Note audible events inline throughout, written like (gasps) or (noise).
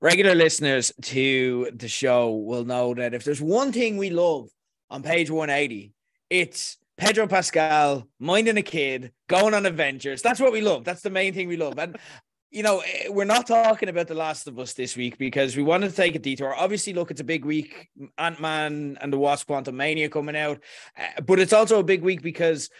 regular listeners to the show will know that if there's one thing we love on page 180, it's Pedro Pascal minding a kid, going on adventures. That's what we love. That's the main thing we love. And you know, eh, we're not talking about The Last of Us this week because we wanted to take a detour. Obviously, look, it's a big week. Ant Man and the Wasp Quantumania coming out. Uh, but it's also a big week because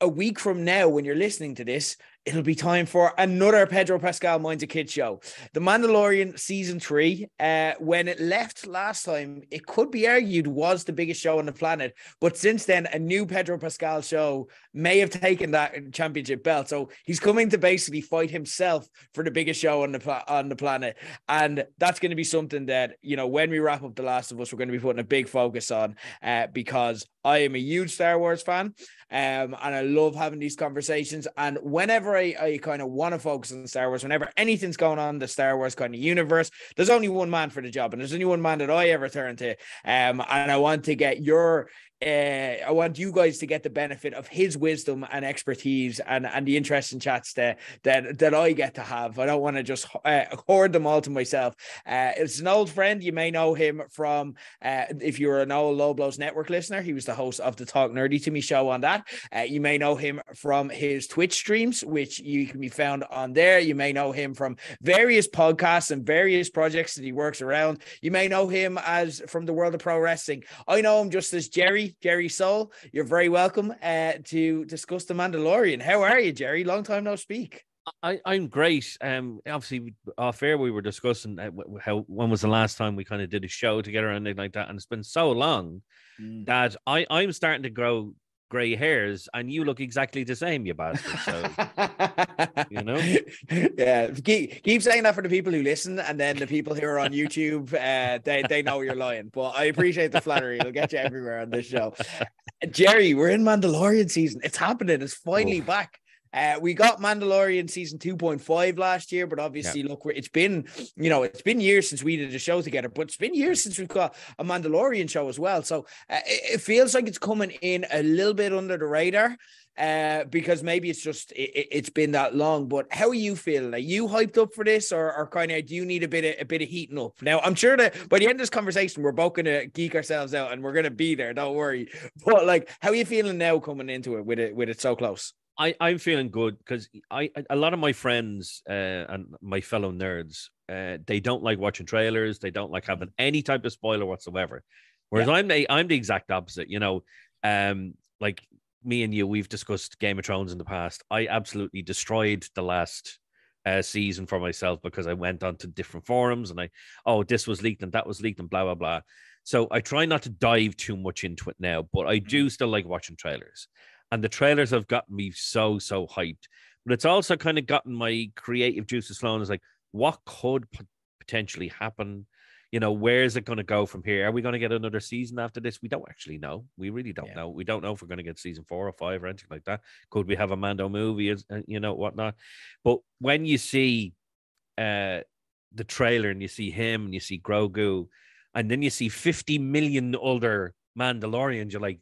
a week from now, when you're listening to this, it'll be time for another Pedro Pascal Minds a Kid show. The Mandalorian season three, uh, when it left last time, it could be argued was the biggest show on the planet. But since then, a new Pedro Pascal show may have taken that championship belt. So he's coming to basically fight himself for the biggest show on the on the planet, and that's going to be something that you know when we wrap up The Last of Us, we're going to be putting a big focus on uh, because I am a huge Star Wars fan, um, and I love having these conversations. And whenever I, I kind of want to focus on Star Wars, whenever anything's going on the Star Wars kind of universe, there's only one man for the job, and there's only one man that I ever turn to. Um, and I want to get your uh, I want you guys to get the benefit of his wisdom and expertise and, and the interesting chats that, that that I get to have. I don't want to just uh, hoard them all to myself. Uh, it's an old friend. You may know him from uh, if you're an old Low Blows Network listener. He was the host of the Talk Nerdy to Me show on that. Uh, you may know him from his Twitch streams, which you can be found on there. You may know him from various podcasts and various projects that he works around. You may know him as from the world of pro wrestling. I know him just as Jerry Jerry, Soul. You're very welcome uh, to discuss the Mandalorian. How are you, Jerry? Long time no speak. I, I'm great. Um, obviously, off air we were discussing uh, how when was the last time we kind of did a show together and anything like that, and it's been so long mm. that I I'm starting to grow gray hairs, and you look exactly the same, you bastard. So, you know, (laughs) yeah. Keep, keep saying that for the people who listen, and then the people who are on YouTube, uh, they they know you're lying. But I appreciate the flattery. It'll get you everywhere on this show. Jerry, we're in Mandalorian season. It's happening. It's finally oh. back. Uh, we got Mandalorian season 2.5 last year, but obviously, yeah. look, it's been, you know, it's been years since we did a show together, but it's been years since we've got a Mandalorian show as well. So uh, it, it, feels like it's coming in a little bit under the radar uh, because maybe it's just it, has been that long. But how are you feeling? Are you hyped up for this, or, or kind of do you need a bit of a bit of heating up? Now, I'm sure that by the end of this conversation, we're both gonna geek ourselves out, and we're gonna be there. Don't worry. (laughs) But like, how are you feeling now coming into it with it with it so close? I, I'm feeling good because I a lot of my friends uh, and my fellow nerds uh, they don't like watching trailers. They don't like having any type of spoiler whatsoever. Whereas yeah. I'm the I'm the exact opposite. You know, um, like me and you, we've discussed Game of Thrones in the past. I absolutely destroyed the last uh, season for myself because I went onto different forums and I, oh, this was leaked and that was leaked and blah blah blah. So I try not to dive too much into it now, but I do mm-hmm. still like watching trailers and the trailers have gotten me so so hyped. But it's also kind of gotten my creative juices flowing. It's like, what could p- potentially happen? You know, where is it going to go from here? Are we going to get another season after this? We don't actually know. We really don't yeah. know. We don't know if we're going to get season four or five or anything like that. Could we have a Mando movie? Uh, you know, whatnot. But when you see uh, the trailer and you see him and you see Grogu, and then you see 50 million older Mandalorians, you're like,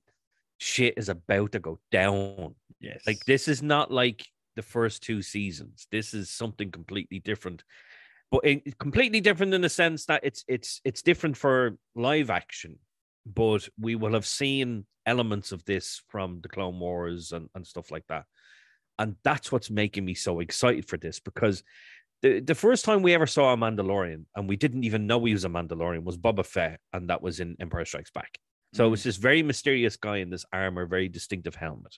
shit is about to go down. Yes. Like this is not like the first two seasons. This is something completely different. But it, completely different in the sense that it's it's it's different for live action, but we will have seen elements of this from the Clone Wars and, and stuff like that. And that's what's making me so excited for this because the, the first time we ever saw a Mandalorian and we didn't even know he was a Mandalorian was Boba Fett, and that was in Empire Strikes Back. So it was this very mysterious guy in this armor, very distinctive helmet.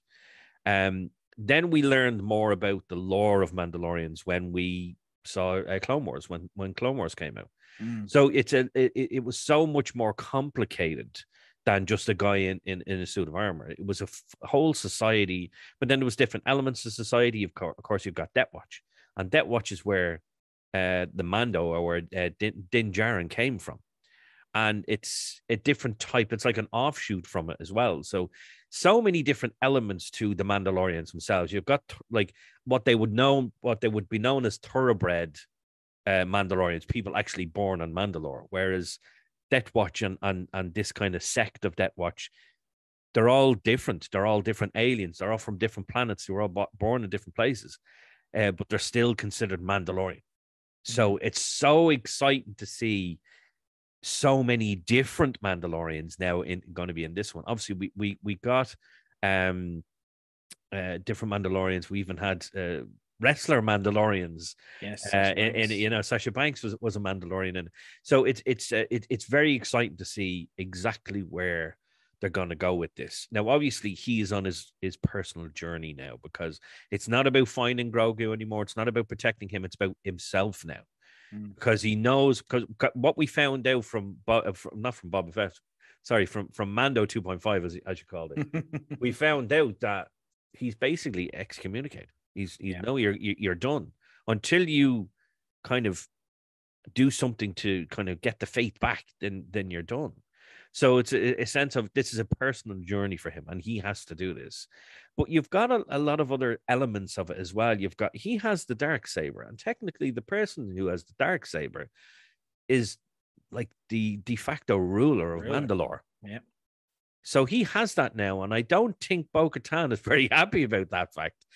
Um, then we learned more about the lore of Mandalorians when we saw uh, Clone Wars when when Clone Wars came out. Mm. So it's a it, it was so much more complicated than just a guy in, in, in a suit of armor. It was a f- whole society, but then there was different elements of society. Of, co- of course, you've got Death Watch, and Death Watch is where uh, the Mando or where uh, Din, Din Djarin came from and it's a different type. It's like an offshoot from it as well. So, so many different elements to the Mandalorians themselves. You've got like what they would know, what they would be known as thoroughbred uh, Mandalorians, people actually born on Mandalore. Whereas Death Watch and, and and this kind of sect of Death Watch, they're all different. They're all different aliens. They're all from different planets. They're all born in different places, uh, but they're still considered Mandalorian. So it's so exciting to see so many different Mandalorians now in going to be in this one. Obviously, we we we got um uh different Mandalorians. We even had uh wrestler Mandalorians. Yes, uh, and, you know Sasha Banks was was a Mandalorian, and so it's it's uh, it, it's very exciting to see exactly where they're going to go with this. Now, obviously, he is on his his personal journey now because it's not about finding Grogu anymore. It's not about protecting him. It's about himself now Mm. because he knows because what we found out from, uh, from not from Boba Fett, sorry, from from Mando 2.5 as as you called it, (laughs) we found out that he's basically excommunicated. He's you Yeah. know you're you're done until you kind of do something to kind of get the faith back. Then then you're done. So it's a, a sense of this is a personal journey for him, and he has to do this. But you've got a, a lot of other elements of it as well. You've got he has the dark saber, and technically, the person who has the dark saber is like the de facto ruler of Ruler. Mandalore. Yeah. So he has that now, and I don't think Bo Katan is (laughs) very happy about that fact.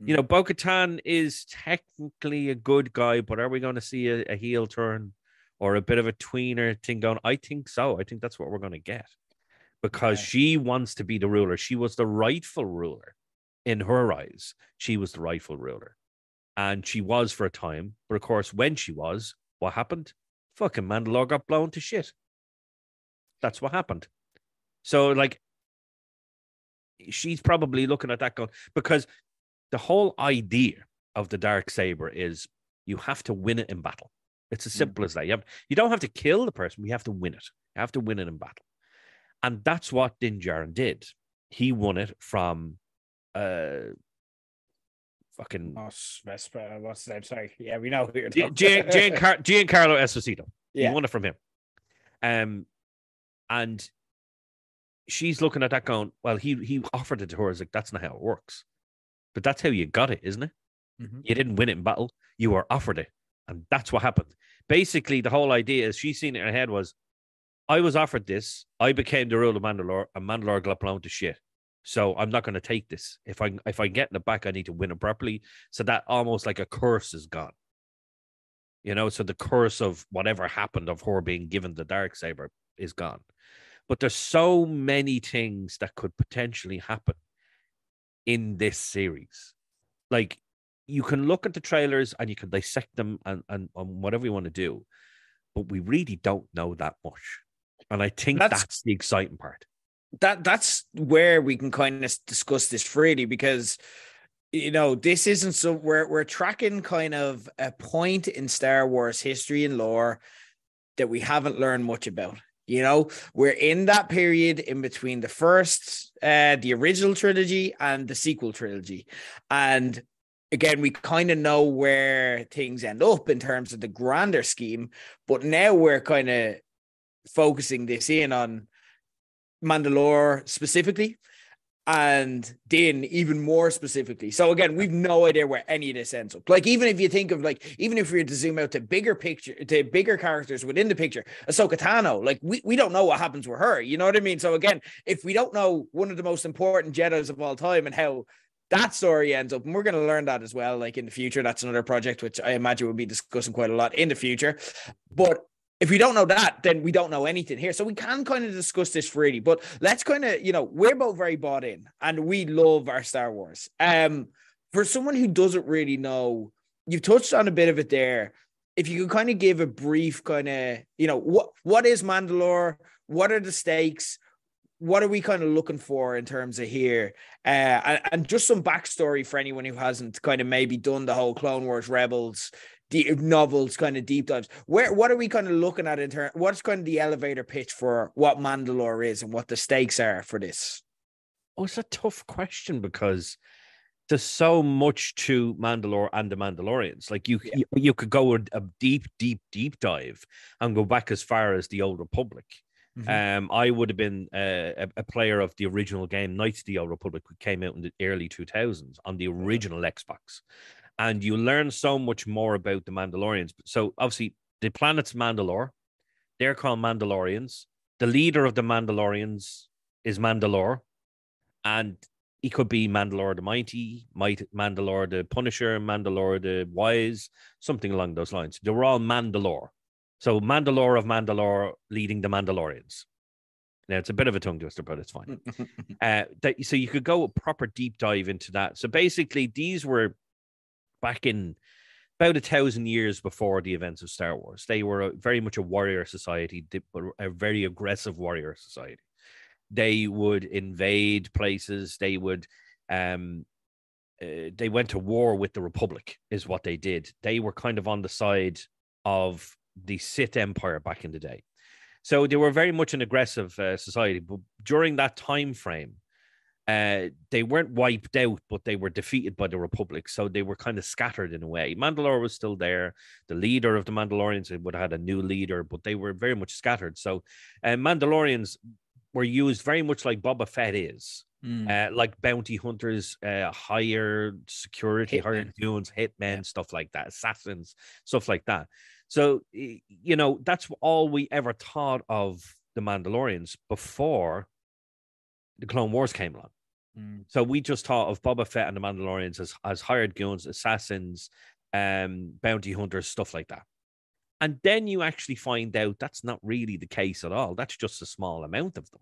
You Mm. know, Bo Katan is technically a good guy, but are we going to see a, a heel turn or a bit of a tweener thing going? I think so. I think that's what we're going to get because she wants to be the ruler. She was the rightful ruler in her eyes. She was the rightful ruler. And she was for a time. But of course, when she was, what happened? Fucking Mandalore got blown to shit. That's what happened. So, like, she's probably looking at that going, because the whole idea of the dark saber is you have to win it in battle. It's as Mm. simple as that. You have you don't have to kill the person, we have to win it. You have to win it in battle. And that's what Din Djarin did. He won it from uh fucking Moss Vespa, what's his name? Sorry. Yeah, we know who you're Gian- talking Gian- Giancar- Giancarlo Esposito. Yeah. He won it from him. Um, and she's looking at that going, well, he he offered it to her. It's like that's not how it works. But that's how you got it, isn't it? Mhm. You didn't win it in battle. You were offered it, and that's what happened. Basically, the whole idea is she seen it in her head was, I was offered this. I became the ruler of Mandalore, and Mandalore got blown to shit. So I'm not going to take this. If I if I get in the back, I need to win it properly. So that almost like a curse is gone. You know, so the curse of whatever happened of her being given the dark saber is gone. But there's so many things that could potentially happen in this series. Like you can look at the trailers and you can dissect them and, and, and whatever you want to do, but we really don't know that much. And I think That's- that's, the exciting part. that that's where we can kind of discuss this freely because you know this isn't so we're we're tracking kind of a point in Star Wars history and lore that we haven't learned much about. You know, we're in that period in between the first, uh, the original trilogy and the sequel trilogy, and again, we kind of know where things end up in terms of the grander scheme, but now we're kind of focusing this in on Mandalore specifically and Din even more specifically. So again, we've no idea where any of this ends up. Like even if you think of like even if we were to zoom out to bigger picture to bigger characters within the picture, Ahsoka Tano, like we, we don't know what happens with her. You know what I mean? So again, if we don't know one of the most important Jedi's of all time and how that story ends up, and we're going to learn that as well, like in the future. That's another project which I imagine we'll be discussing quite a lot in the future. But if we don't know that, then we don't know anything here. So we can kind of discuss this freely, but let's kind of, you know, we're both very bought in and we love our Star Wars. Um, for someone who doesn't really know, you've touched on a bit of it there. If you could kind of give a brief kind of, you know, what what is Mandalore? What are the stakes? What are we kind of looking for in terms of here? Uh, and, and just some backstory for anyone who hasn't kind of maybe done the whole Clone Wars Rebels the novels kind of deep dives where what are we kind of looking at in terms what's kind of the elevator pitch for what mandalore is and what the stakes are for this Oh, it's a tough question because there's so much to Mandalore and the Mandalorians. Like you, Yeah. you, you could go a, a deep, deep, deep dive and go back as far as the Old Republic. Um, I would have been uh, a, a player of the original game Knights of the Old Republic, which came out in the early 2000s on the original Xbox. And you learn so much more about the Mandalorians. So, obviously, the planet's Mandalore. They're called Mandalorians. The leader of the Mandalorians is Mandalore. And he could be Mandalore the Mighty, Might Mandalore the Punisher, Mandalore the Wise, something along those lines. They were all Mandalore. So Mandalore of Mandalore leading the Mandalorians. Now it's a bit of a tongue twister, but it's fine. (laughs) uh, that, so you could go a proper deep dive into that. So basically, these were back in about a thousand years before the events of Star Wars. They were a, very much a warrior society, a very aggressive warrior society. They would invade places. They would, um, uh, they went to war with the Republic, is what they did. They were kind of on the side of the Sith Empire back in the day. So they were very much an aggressive uh, society. But during that time frame, uh, they weren't wiped out, but they were defeated by the Republic. So they were kind of scattered in a way. Mandalore was still there. The leader of the Mandalorians would have had a new leader, but they were very much scattered. So uh, Mandalorians were used very much like Boba Fett is. Mm. Uh, like bounty hunters, uh, higher security, hitmen. higher goons, hitmen, yeah. stuff like that, assassins, stuff like that. So, you know, that's all we ever thought of the Mandalorians before the Clone Wars came along. Mm. So we just thought of Boba Fett and the Mandalorians as, as hired goons, assassins, um, bounty hunters, stuff like that. And then you actually find out that's not really the case at all. That's just a small amount of them.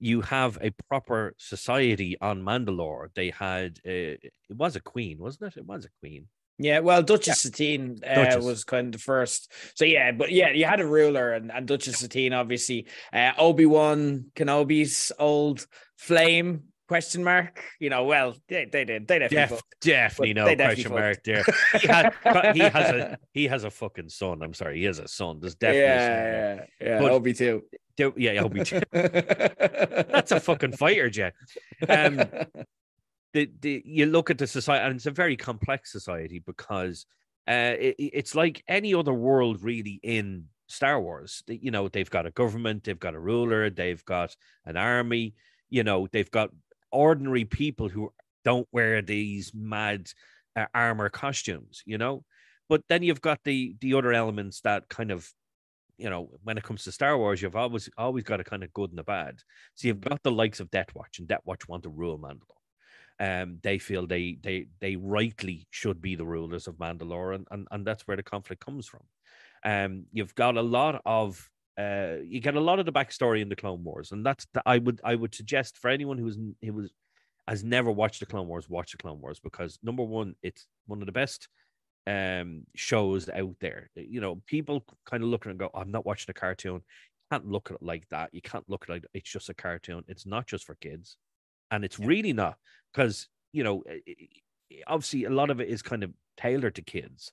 You have a proper society on Mandalore. They had, uh, it was a queen, wasn't it? It was a queen. Yeah, well, Duchess yeah. Satine uh, Duchess. was kind of the first. So yeah, but yeah, you had a ruler, and, and Duchess Satine, obviously, uh, Obi Wan Kenobi's old flame question mark. You know, well, they, they did. They definitely, Def, definitely no definitely question mark there. (laughs) he, had, he has a he has a fucking son. I'm sorry, he has a son. There's definitely yeah, yeah, yeah. But, Obi too. Yeah, Obi too. (laughs) That's a fucking fighter jet. Um, (laughs) the, the you look at the society, and it's a very complex society because uh, it, it's like any other world really in Star Wars. You know, they've got a government, they've got a ruler, they've got an army. You know, they've got ordinary people who don't wear these mad uh, armor costumes. You know, but then you've got the the other elements that kind of you know, when it comes to Star Wars, you've always always got a kind of good and a bad. So you've got the likes of Death Watch, and Death Watch want to rule Mandalore um, they feel they they they rightly should be the rulers of Mandalore, and, and, and that's where the conflict comes from. Um, you've got a lot of uh, you get a lot of the backstory in the Clone Wars, and that's the, I would I would suggest for anyone who's who was has never watched the Clone Wars, watch the Clone Wars because number one, it's one of the best um shows out there. You know, people kind of look at and go, I'm not watching a cartoon. You can't look at it like that. You can't look at it. It's just a cartoon. It's not just for kids, and it's yeah. really not because you know obviously a lot of it is kind of tailored to kids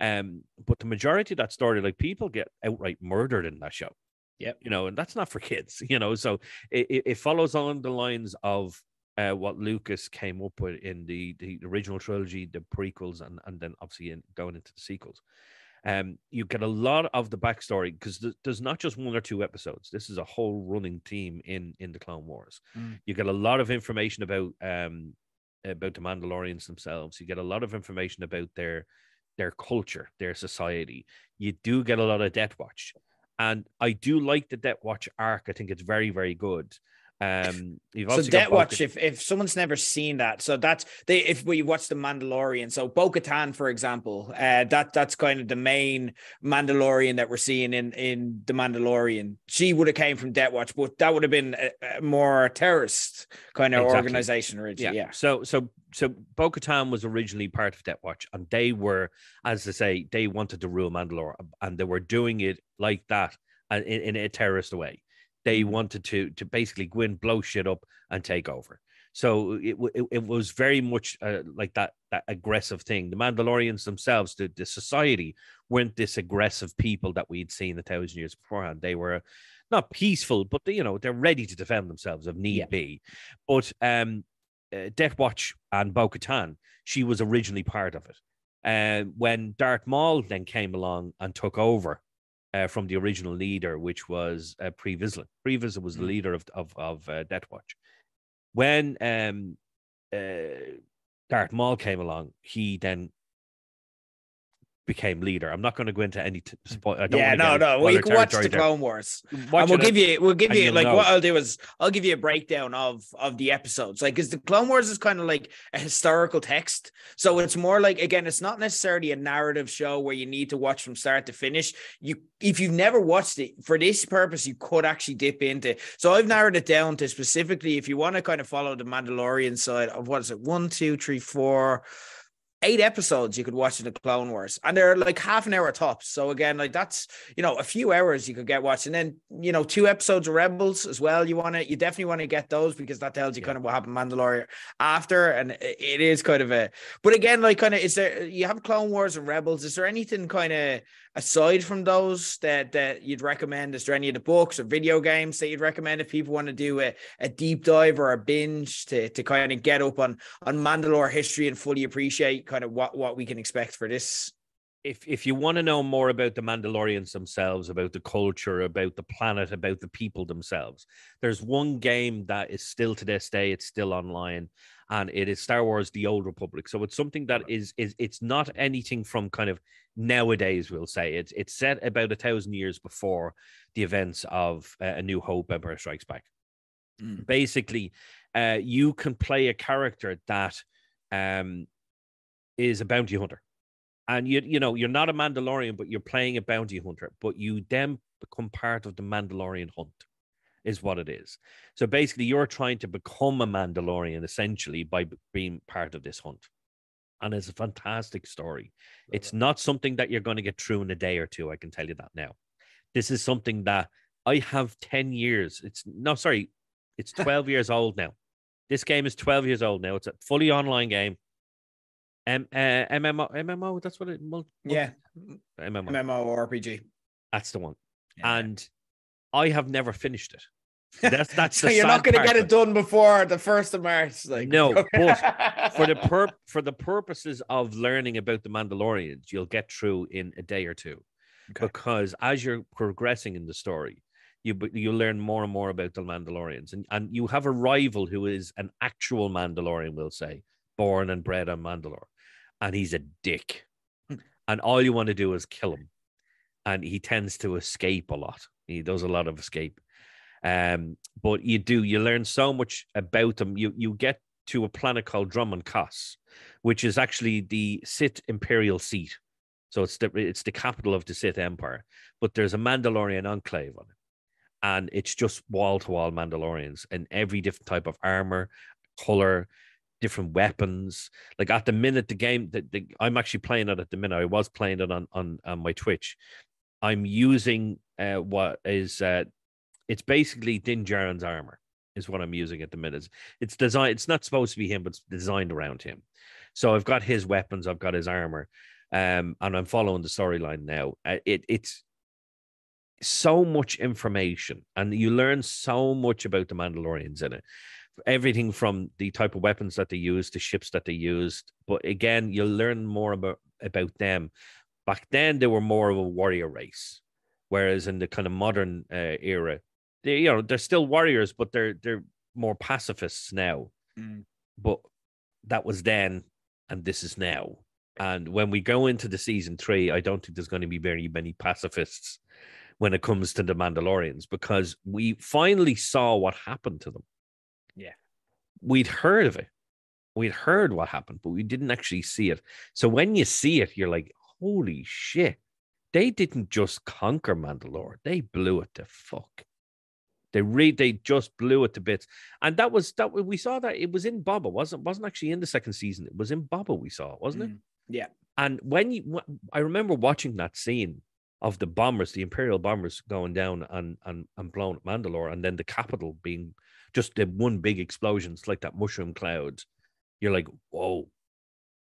um but the majority of that story like people get outright murdered in that show yeah you know and that's not for kids (laughs) you know so it, it follows on the lines of uh, what Lucas came up with in the, the original trilogy, the prequels, and, and then obviously in, going into the sequels. Um, you get a lot of the backstory because th- there's not just one or two episodes. This is a whole running theme in in the Clone Wars. Mm. You get a lot of information about um about the Mandalorians themselves. You get a lot of information about their their culture, their society. You do get a lot of Death Watch, and I do like the Death Watch arc. I think it's very very good. Um, you've so Death Watch, if, if someone's never seen that, so that's they if we watch the Mandalorian, so Bo Katan, for example, uh, that that's kind of the main Mandalorian that we're seeing in in the Mandalorian. She would have came from Death Watch, but that would have been a, a more terrorist kind of exactly. organization originally. Yeah. yeah. So so so Bo Katan was originally part of Death Watch, and they were, as I say, they wanted to rule Mandalore, and they were doing it like that uh, in, in a terrorist way they wanted to to basically go in, blow shit up, and take over. So it it, it was very much uh, like that that aggressive thing. The Mandalorians themselves, the, the society, weren't this aggressive people that we'd seen a thousand years beforehand. They were not peaceful, but they, you know they're ready to defend themselves if need yeah. be. But um, uh, Death Watch and Bo Katan, she was originally part of it. And uh, when Darth Maul then came along and took over uh, from the original leader, which was uh, Pre Vizsla. Pre Vizsla was the mm. leader of of, of uh, Death Watch. When um, uh, Darth Maul came along, he then became leader. I'm not going to go into any. T- mm. spo- I don't yeah, no, no. Well, can watch the. Clone Wars, Watch and we'll give you, we'll give you like know. what I'll do is I'll give you a breakdown of of the episodes, like because the Clone Wars is kind of like a historical text, so it's more like again, it's not necessarily a narrative show where you need to watch from start to finish. You, if you've never watched it for this purpose, you could actually dip into. So I've narrowed it down to specifically if you want to kind of follow the Mandalorian side of what is it, one, two, three, four eight episodes you could watch in the Clone Wars, and they're like half an hour tops. So again, like that's you know a few hours you could get watching. Then you know two episodes of Rebels as well. You want to you definitely want to get those because that tells you Yeah. kind of what happened Mandalorian after, and it is kind of a. But again, like kind of is there you have Clone Wars and Rebels? Is there anything kind of aside from those that that you'd recommend? Is there any of the books or video games that you'd recommend if people want to do a, a deep dive or a binge to to kind of get up on on Mandalore history and fully appreciate kind of what what we can expect for this. if if you want to know more about the Mandalorians themselves, about the culture, about the planet, about the people themselves, there's one game that is still to this day, it's still online, and it is Star Wars: The Old Republic. So it's something that is is it's not anything from kind of nowadays. We'll say it's it's set about a thousand years before the events of uh, A New Hope, Empire Strikes Back. Mm. Basically, uh, you can play a character that um, is a bounty hunter and you you know you're not a Mandalorian, but you're playing a bounty hunter, but you then become part of the Mandalorian hunt, is what it is. So basically, you're trying to become a Mandalorian essentially by being part of this hunt, and it's a fantastic story. It's not something that you're going to get through in a day or two. I can tell you that now. This is something that I have ten years. It's no, sorry, it's (laughs) twelve years old now. This game is twelve years old now. It's a fully online game. M- uh, MMO, MMO, that's what it. Mul- mul- Yeah, MMO. MMO RPG. That's the one. Yeah. And I have never finished it. That's (laughs) that's so you're not going to get it done before the first of March. Like No, but For the (laughs) pur- for the purposes of learning about the Mandalorians, you'll get through in a day or two, Okay. because as you're progressing in the story, you you learn more and more about the Mandalorians, and and you have a rival who is an actual Mandalorian, we'll say, born and bred on Mandalore, and he's a dick, Hmm. and all you want to do is kill him, and he tends to escape a lot. He does a lot of escape. Um, but you do you learn so much about them. You you get to a planet called Dromund Kaas, which is actually the Sith imperial seat. So it's the it's the capital of the Sith Empire. But there's a Mandalorian enclave on it, and it's just wall to wall Mandalorians and every different type of armor, color, different weapons. Like at the minute, the game that I'm actually playing it at the minute. I was playing it on on, on my Twitch. I'm using uh, what is uh, it's basically Din Djarin's armor is what I'm using at the minute. It's, designed. It's not supposed to be him, but it's designed around him. So I've got his weapons. I've got his armor, um, and I'm following the storyline now. Uh, it it's so much information, and you learn so much about the Mandalorians in it. Everything from the type of weapons that they use, the ships that they used. But again, you'll learn more about about them. Back then, they were more of a warrior race, whereas in the kind of modern uh, era, they you know they're still warriors, but they're they're more pacifists now. Mm. But that was then, and this is now. And when we go into the season three, I don't think there's going to be very many pacifists when it comes to the Mandalorians because we finally saw what happened to them. Yeah. We'd heard of it. We'd heard what happened, but we didn't actually see it. So when you see it, you're like, holy shit. They didn't just conquer Mandalore, they blew it to fuck. They re they just blew it to bits. And that was that we saw that it was in Boba, wasn't wasn't actually in the second season. It was in Boba we saw, it, wasn't it? Mm. Yeah. And when you, I remember watching that scene of the bombers, the Imperial bombers going down and and and blowing up Mandalore, and then the capital being just the one big explosion. It's like that mushroom cloud. You're like, whoa,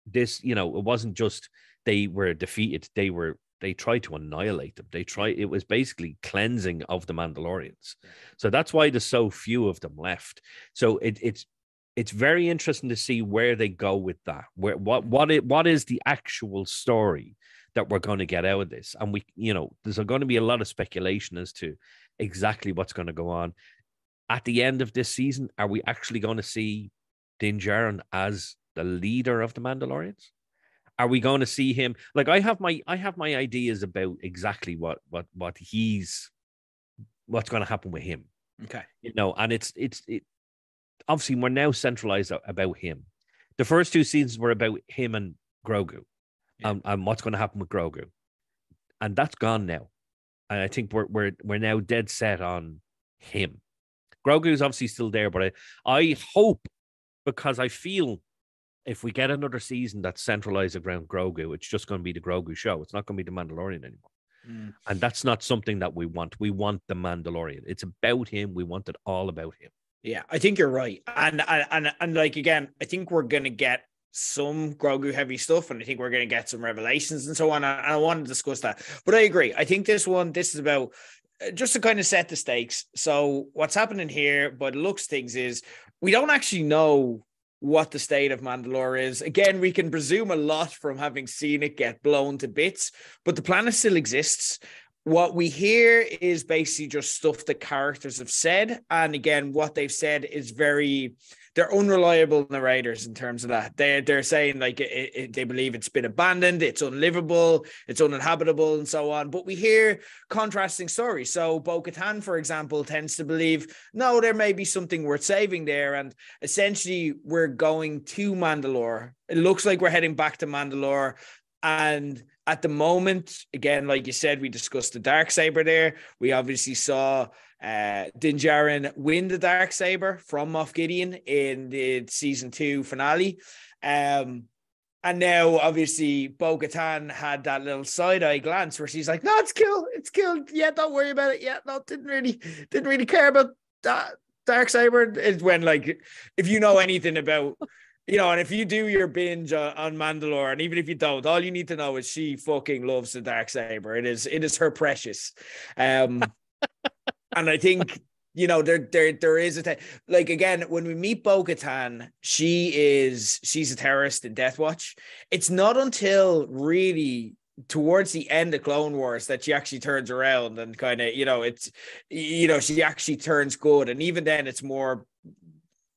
this, you know, it wasn't just they were defeated; they were they tried to annihilate them. They tried. It was basically cleansing of the Mandalorians. So that's why there's so few of them left. So it, it's it's very interesting to see where they go with that. Where what what it what is the actual story that we're going to get out of this? And we, you know, there's going to be a lot of speculation as to exactly what's going to go on. At the end of this season, are we actually going to see Din Djarin as the leader of the Mandalorians? Are we going to see him? Like I have my I have my ideas about exactly what what what he's what's going to happen with him. Okay. You know, and it's it's it obviously we're now centralized about him. The first two seasons were about him and Grogu yeah. and, and what's going to happen with Grogu. And that's gone now. And I think we're we're we're now dead set on him. Grogu is obviously still there, but I, I hope because I feel if we get another season that's centralized around Grogu, it's just going to be the Grogu show. It's not going to be the Mandalorian anymore. Mm. And that's not something that we want. We want the Mandalorian. It's about him. We want it all about him. Yeah, I think you're right. And and and, and like again, I think we're gonna get some Grogu heavy stuff, and I think we're gonna get some revelations and so on. And I want to discuss that. But I agree. I think this one, this is about uh, just to kind of set the stakes. So what's happening here, but looks things is we don't actually know what the state of Mandalore is. Again, we can presume a lot from having seen it get blown to bits, but the planet still exists. What we hear is basically just stuff the characters have said. And again, what they've said is very they're unreliable narrators in terms of that. They they're saying like it, it, they believe it's been abandoned, it's unlivable, it's uninhabitable, and so on. But we hear contrasting stories. So Bo Katan, for example, tends to believe no, there may be something worth saving there, and essentially we're going to Mandalore. It looks like we're heading back to Mandalore, and at the moment, again, like you said, we discussed the dark saber there. We obviously saw uh, Din Djarin win the dark saber from Moff Gideon in the season two finale. Um, and now, obviously, Bo had that little side eye glance where she's like, "No, it's killed. It's killed. Yeah, don't worry about it. Yeah, no, didn't really, didn't really care about that dark saber." It's when, like, if you know anything about you know, and if you do your binge on, on Mandalore, and even if you don't, all you need to know is she fucking loves the dark saber. It is it is her precious. Um, (laughs) and I think you know there there there is a t- like again when we meet Bo-Katan, she is she's a terrorist in Death Watch. It's not until really towards the end of Clone Wars that she actually turns around and kind of you know it's you know she actually turns good, and even then it's more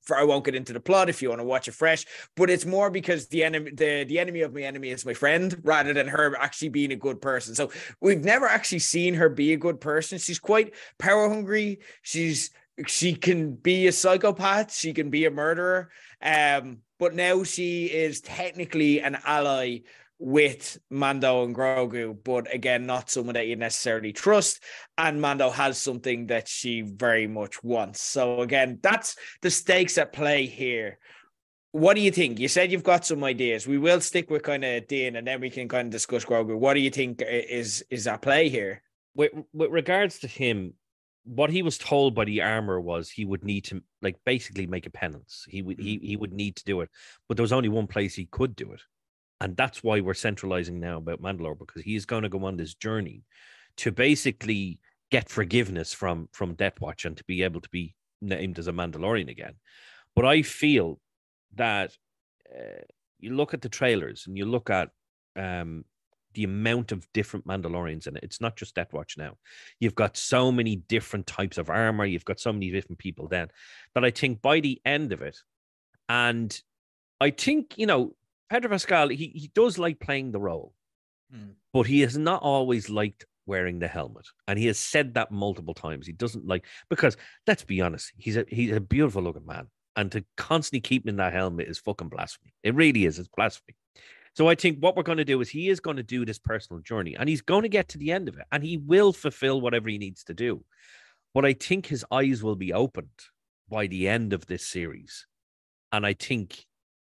for I won't get into the plot if you want to watch it fresh, but it's more because the enemy the, the enemy of my enemy is my friend rather than her actually being a good person. So we've never actually seen her be a good person. She's quite power hungry. She's she can be a psychopath, she can be a murderer. Um, but now she is technically an ally with Mando and Grogu, but again, not someone that you necessarily trust. And Mando has something that she very much wants. So again, that's the stakes at play here. What do you think? You said you've got some ideas. We will stick with kind of Din, and then we can kind of discuss Grogu. What do you think is is at play here? With with regards to him, what he was told by the armor was he would need to like basically make a penance. He would he he would need to do it, but there was only one place he could do it, and that's why we're centralizing now about Mandalore because he's going to go on this journey to basically get forgiveness from from Death Watch and to be able to be named as a Mandalorian again. But I feel that uh, you look at the trailers and you look at um, the amount of different Mandalorians in it. It's not just Death Watch now. You've got so many different types of armor. You've got so many different people then that I think by the end of it, and I think you know Pedro Pascal, he, he does like playing the role, mm. but he has not always liked wearing the helmet. And he has said that multiple times. He doesn't like because let's be honest, he's a he's a beautiful looking man. And to constantly keep him in that helmet is fucking blasphemy. It really is. It's blasphemy. So I think what we're going to do is he is going to do this personal journey and he's going to get to the end of it and he will fulfill whatever he needs to do. But I think his eyes will be opened by the end of this series. And I think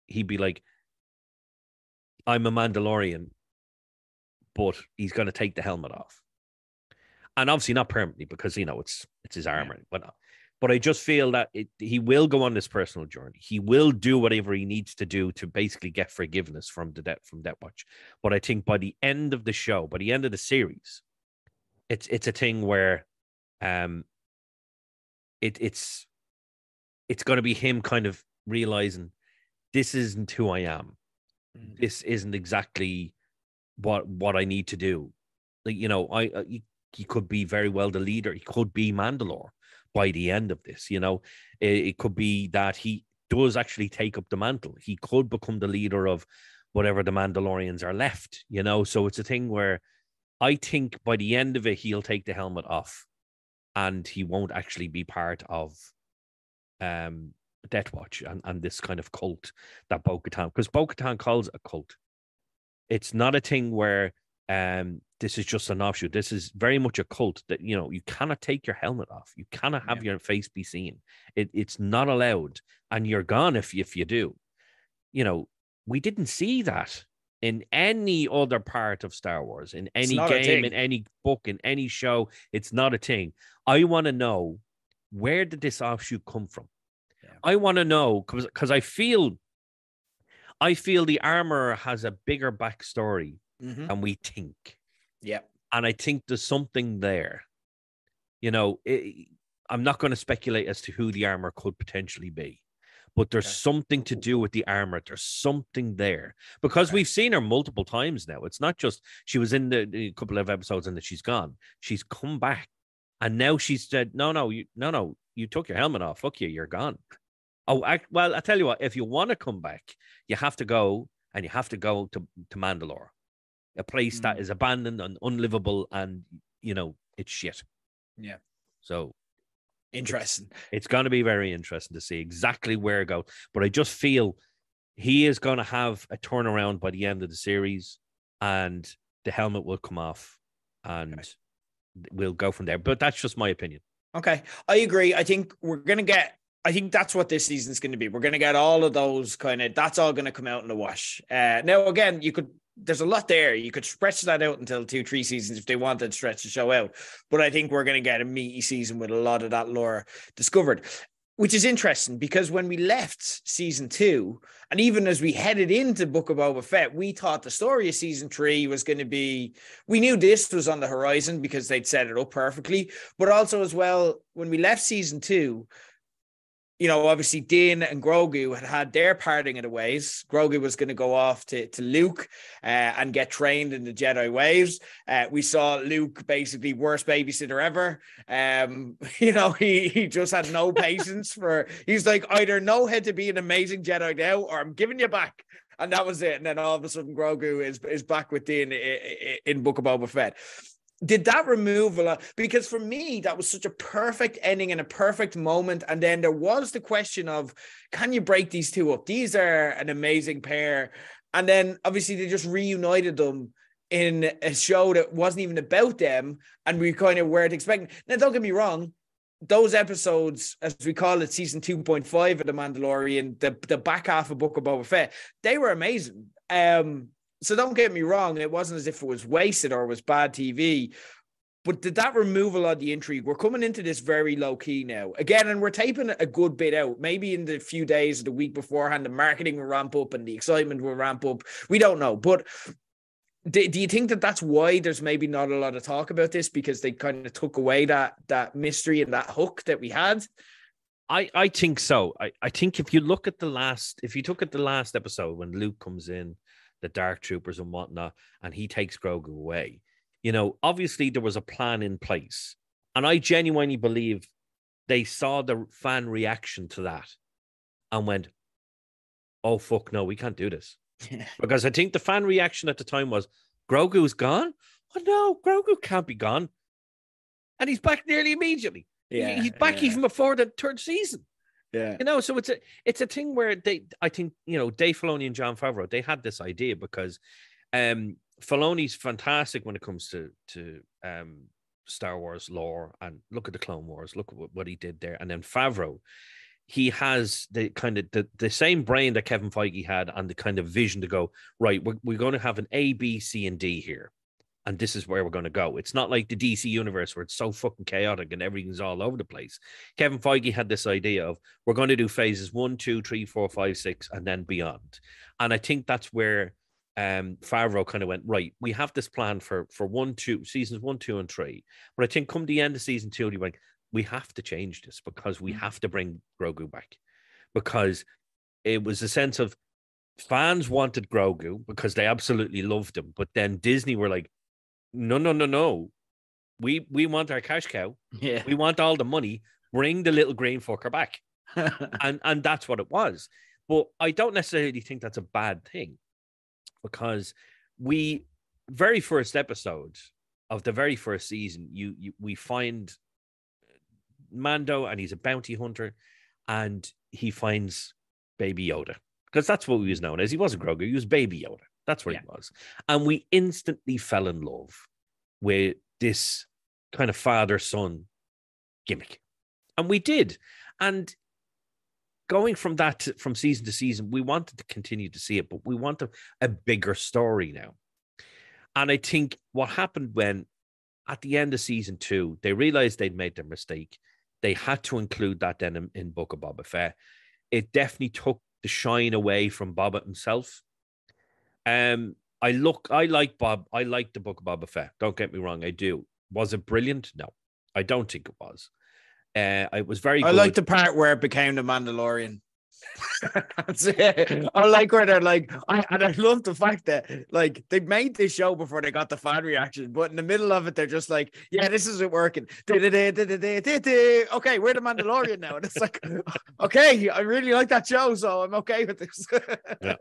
he'd be like, I'm a Mandalorian, but he's going to take the helmet off, and obviously not permanently because you know it's it's his armor, yeah. but but I just feel that it, he will go on this personal journey. He will do whatever he needs to do to basically get forgiveness from the debt from Death Watch. But I think by the end of the show, by the end of the series, it's it's a thing where, um, it it's it's going to be him kind of realizing this isn't who I am. Mm. this isn't exactly what what I need to do. Like you know, I he, he, could be very well the leader. He could be Mandalore by the end of this. You know, it, it could be that he does actually take up the mantle. He could become the leader of whatever the Mandalorians are left, you know. So it's a thing where I think by the end of it, he'll take the helmet off and he won't actually be part of um Death Watch and, and this kind of cult that Bo because Bo Katan calls it a cult. It's not a thing where um this is just an offshoot. This is very much a cult that you know you cannot take your helmet off. You cannot have yeah. your face be seen. It, it's not allowed, and you're gone if if you do. You know, we didn't see that in any other part of Star Wars, in any game, in any book, in any show. It's not a thing. I want to know where did this offshoot come from? I want to know because because I feel I feel the armor has a bigger backstory mm-hmm. than we think. Yeah. And I think there's something there. You know, it, I'm not going to speculate as to who the armor could potentially be but there's okay. something to do with the armor. There's something there because okay. we've seen her multiple times now. It's not just she was in the, the couple of episodes and that she's gone. She's come back, and now she's said, "No, no, you, no, no, you took your helmet off. Fuck you, you're gone." Oh, I, well, I tell you what, if you want to come back, you have to go and you have to go to to Mandalore, a place mm. that is abandoned and unlivable, and you know it's shit. Yeah. So Interesting. It's, it's going to be very interesting to see exactly where it goes. But I just feel he is going to have a turnaround by the end of the series, and the helmet will come off, and okay. we'll go from there. But that's just my opinion. Okay, I agree. I think we're going to get I think that's what this season's going to be. We're going to get all of those kind of. That's all going to come out in the wash. Uh, now, again, you could there's a lot there. You could stretch that out until two, three seasons if they wanted to stretch the show out. But I think we're going to get a meaty season with a lot of that lore discovered, which is interesting because when we left season two, and even as we headed into Book of Boba Fett, we thought the story of season three was going to be. We knew this was on the horizon because they'd set it up perfectly, but also as well when we left season two you know, obviously Din and Grogu had had their parting of the ways. Grogu was going to go off to, to Luke uh, and get trained in the Jedi ways. Uh, we saw Luke basically worst babysitter ever. Um, (laughs) you know, he, he just had no patience for, he's like, either know how to be an amazing Jedi now or I'm giving you back. And that was it. And then all of a sudden, Grogu is, is back with Din in, in Book of Boba Fett did that lot? Because for me, that was such a perfect ending and a perfect moment. And then there was the question of, can you break these two up? These are an amazing pair. And then obviously they just reunited them in a show that wasn't even about them. And we kind of weren't expecting. Now, don't get me wrong, those episodes, as we call it, season 2.5 of The Mandalorian, the, the back half of Book of Boba Fett, they were amazing. Um, so don't get me wrong, it wasn't as if it was wasted or was bad TV. But did that remove a lot of the intrigue? We're coming into this very low key now. Again, and we're taping a good bit out. Maybe in the few days of the week beforehand, the marketing will ramp up and the excitement will ramp up. We don't know. But do, do you think that that's why there's maybe not a lot of talk about this because they kind of took away that that mystery and that hook that we had? I, I think so. I, I think if you look at the last, if you took at the last episode when Luke comes in the dark troopers and whatnot, and he takes Grogu away. You know, obviously there was a plan in place. And I genuinely believe they saw the fan reaction to that and went, oh, fuck, no, we can't do this. (laughs) because I think the fan reaction at the time was, Grogu's gone? Oh, no, Grogu can't be gone. And he's back nearly immediately. Yeah, he's back yeah. even before the third season. Yeah. You know, so it's a it's a thing where they I think, you know, Dave Filoni and Jon Favreau, they had this idea because um Filoni's fantastic when it comes to to um Star Wars lore and look at the Clone Wars, look at what, what he did there. And then Favreau, he has the kind of the, the same brain that Kevin Feige had and the kind of vision to go, right, we're, we're going to have an A, B, C, and D here and this is where we're going to go. It's not like the DC universe where it's so fucking chaotic and everything's all over the place. Kevin Feige had this idea of we're going to do phases one, two, three, four, five, six, and then beyond. And I think that's where um Favreau kind of went right. We have this plan for for one, two seasons one, two, and three. But I think come the end of season two, he went, we have to change this because we mm. have to bring Grogu back because it was a sense of fans wanted Grogu because they absolutely loved him, but then Disney were like, no, no, no, no. We we want our cash cow. Yeah. We want all the money. Bring the little green fucker back. (laughs) and and that's what it was. But I don't necessarily think that's a bad thing. because we very first episode of the very first season, you, you we find Mando and he's a bounty hunter, and he finds Baby Yoda because that's what he was known as. He wasn't Grogu; he was Baby Yoda. That's what Yeah. he was, and we instantly fell in love with this kind of father son gimmick, and we did. And going from that to, from season to season, we wanted to continue to see it, but we want a, a bigger story now. And I think what happened when at the end of season two, they realized they'd made their mistake. They had to include that then in, in Book of Boba Fett. It definitely took the shine away from Boba himself. Um, I look, I like Bob, I like the Book of Boba Fett. Don't get me wrong, I do. Was it brilliant? No, I don't think it was. Uh, it was very. I like the part where it became the Mandalorian. I like where they're like, I and I love the fact that like they made this show before they got the fan reaction, but in the middle of it, they're just like, Yeah, this isn't working. Okay, we're the Mandalorian now. And it's like, (laughs) okay, I really like that show, so I'm okay with this. (laughs) yeah.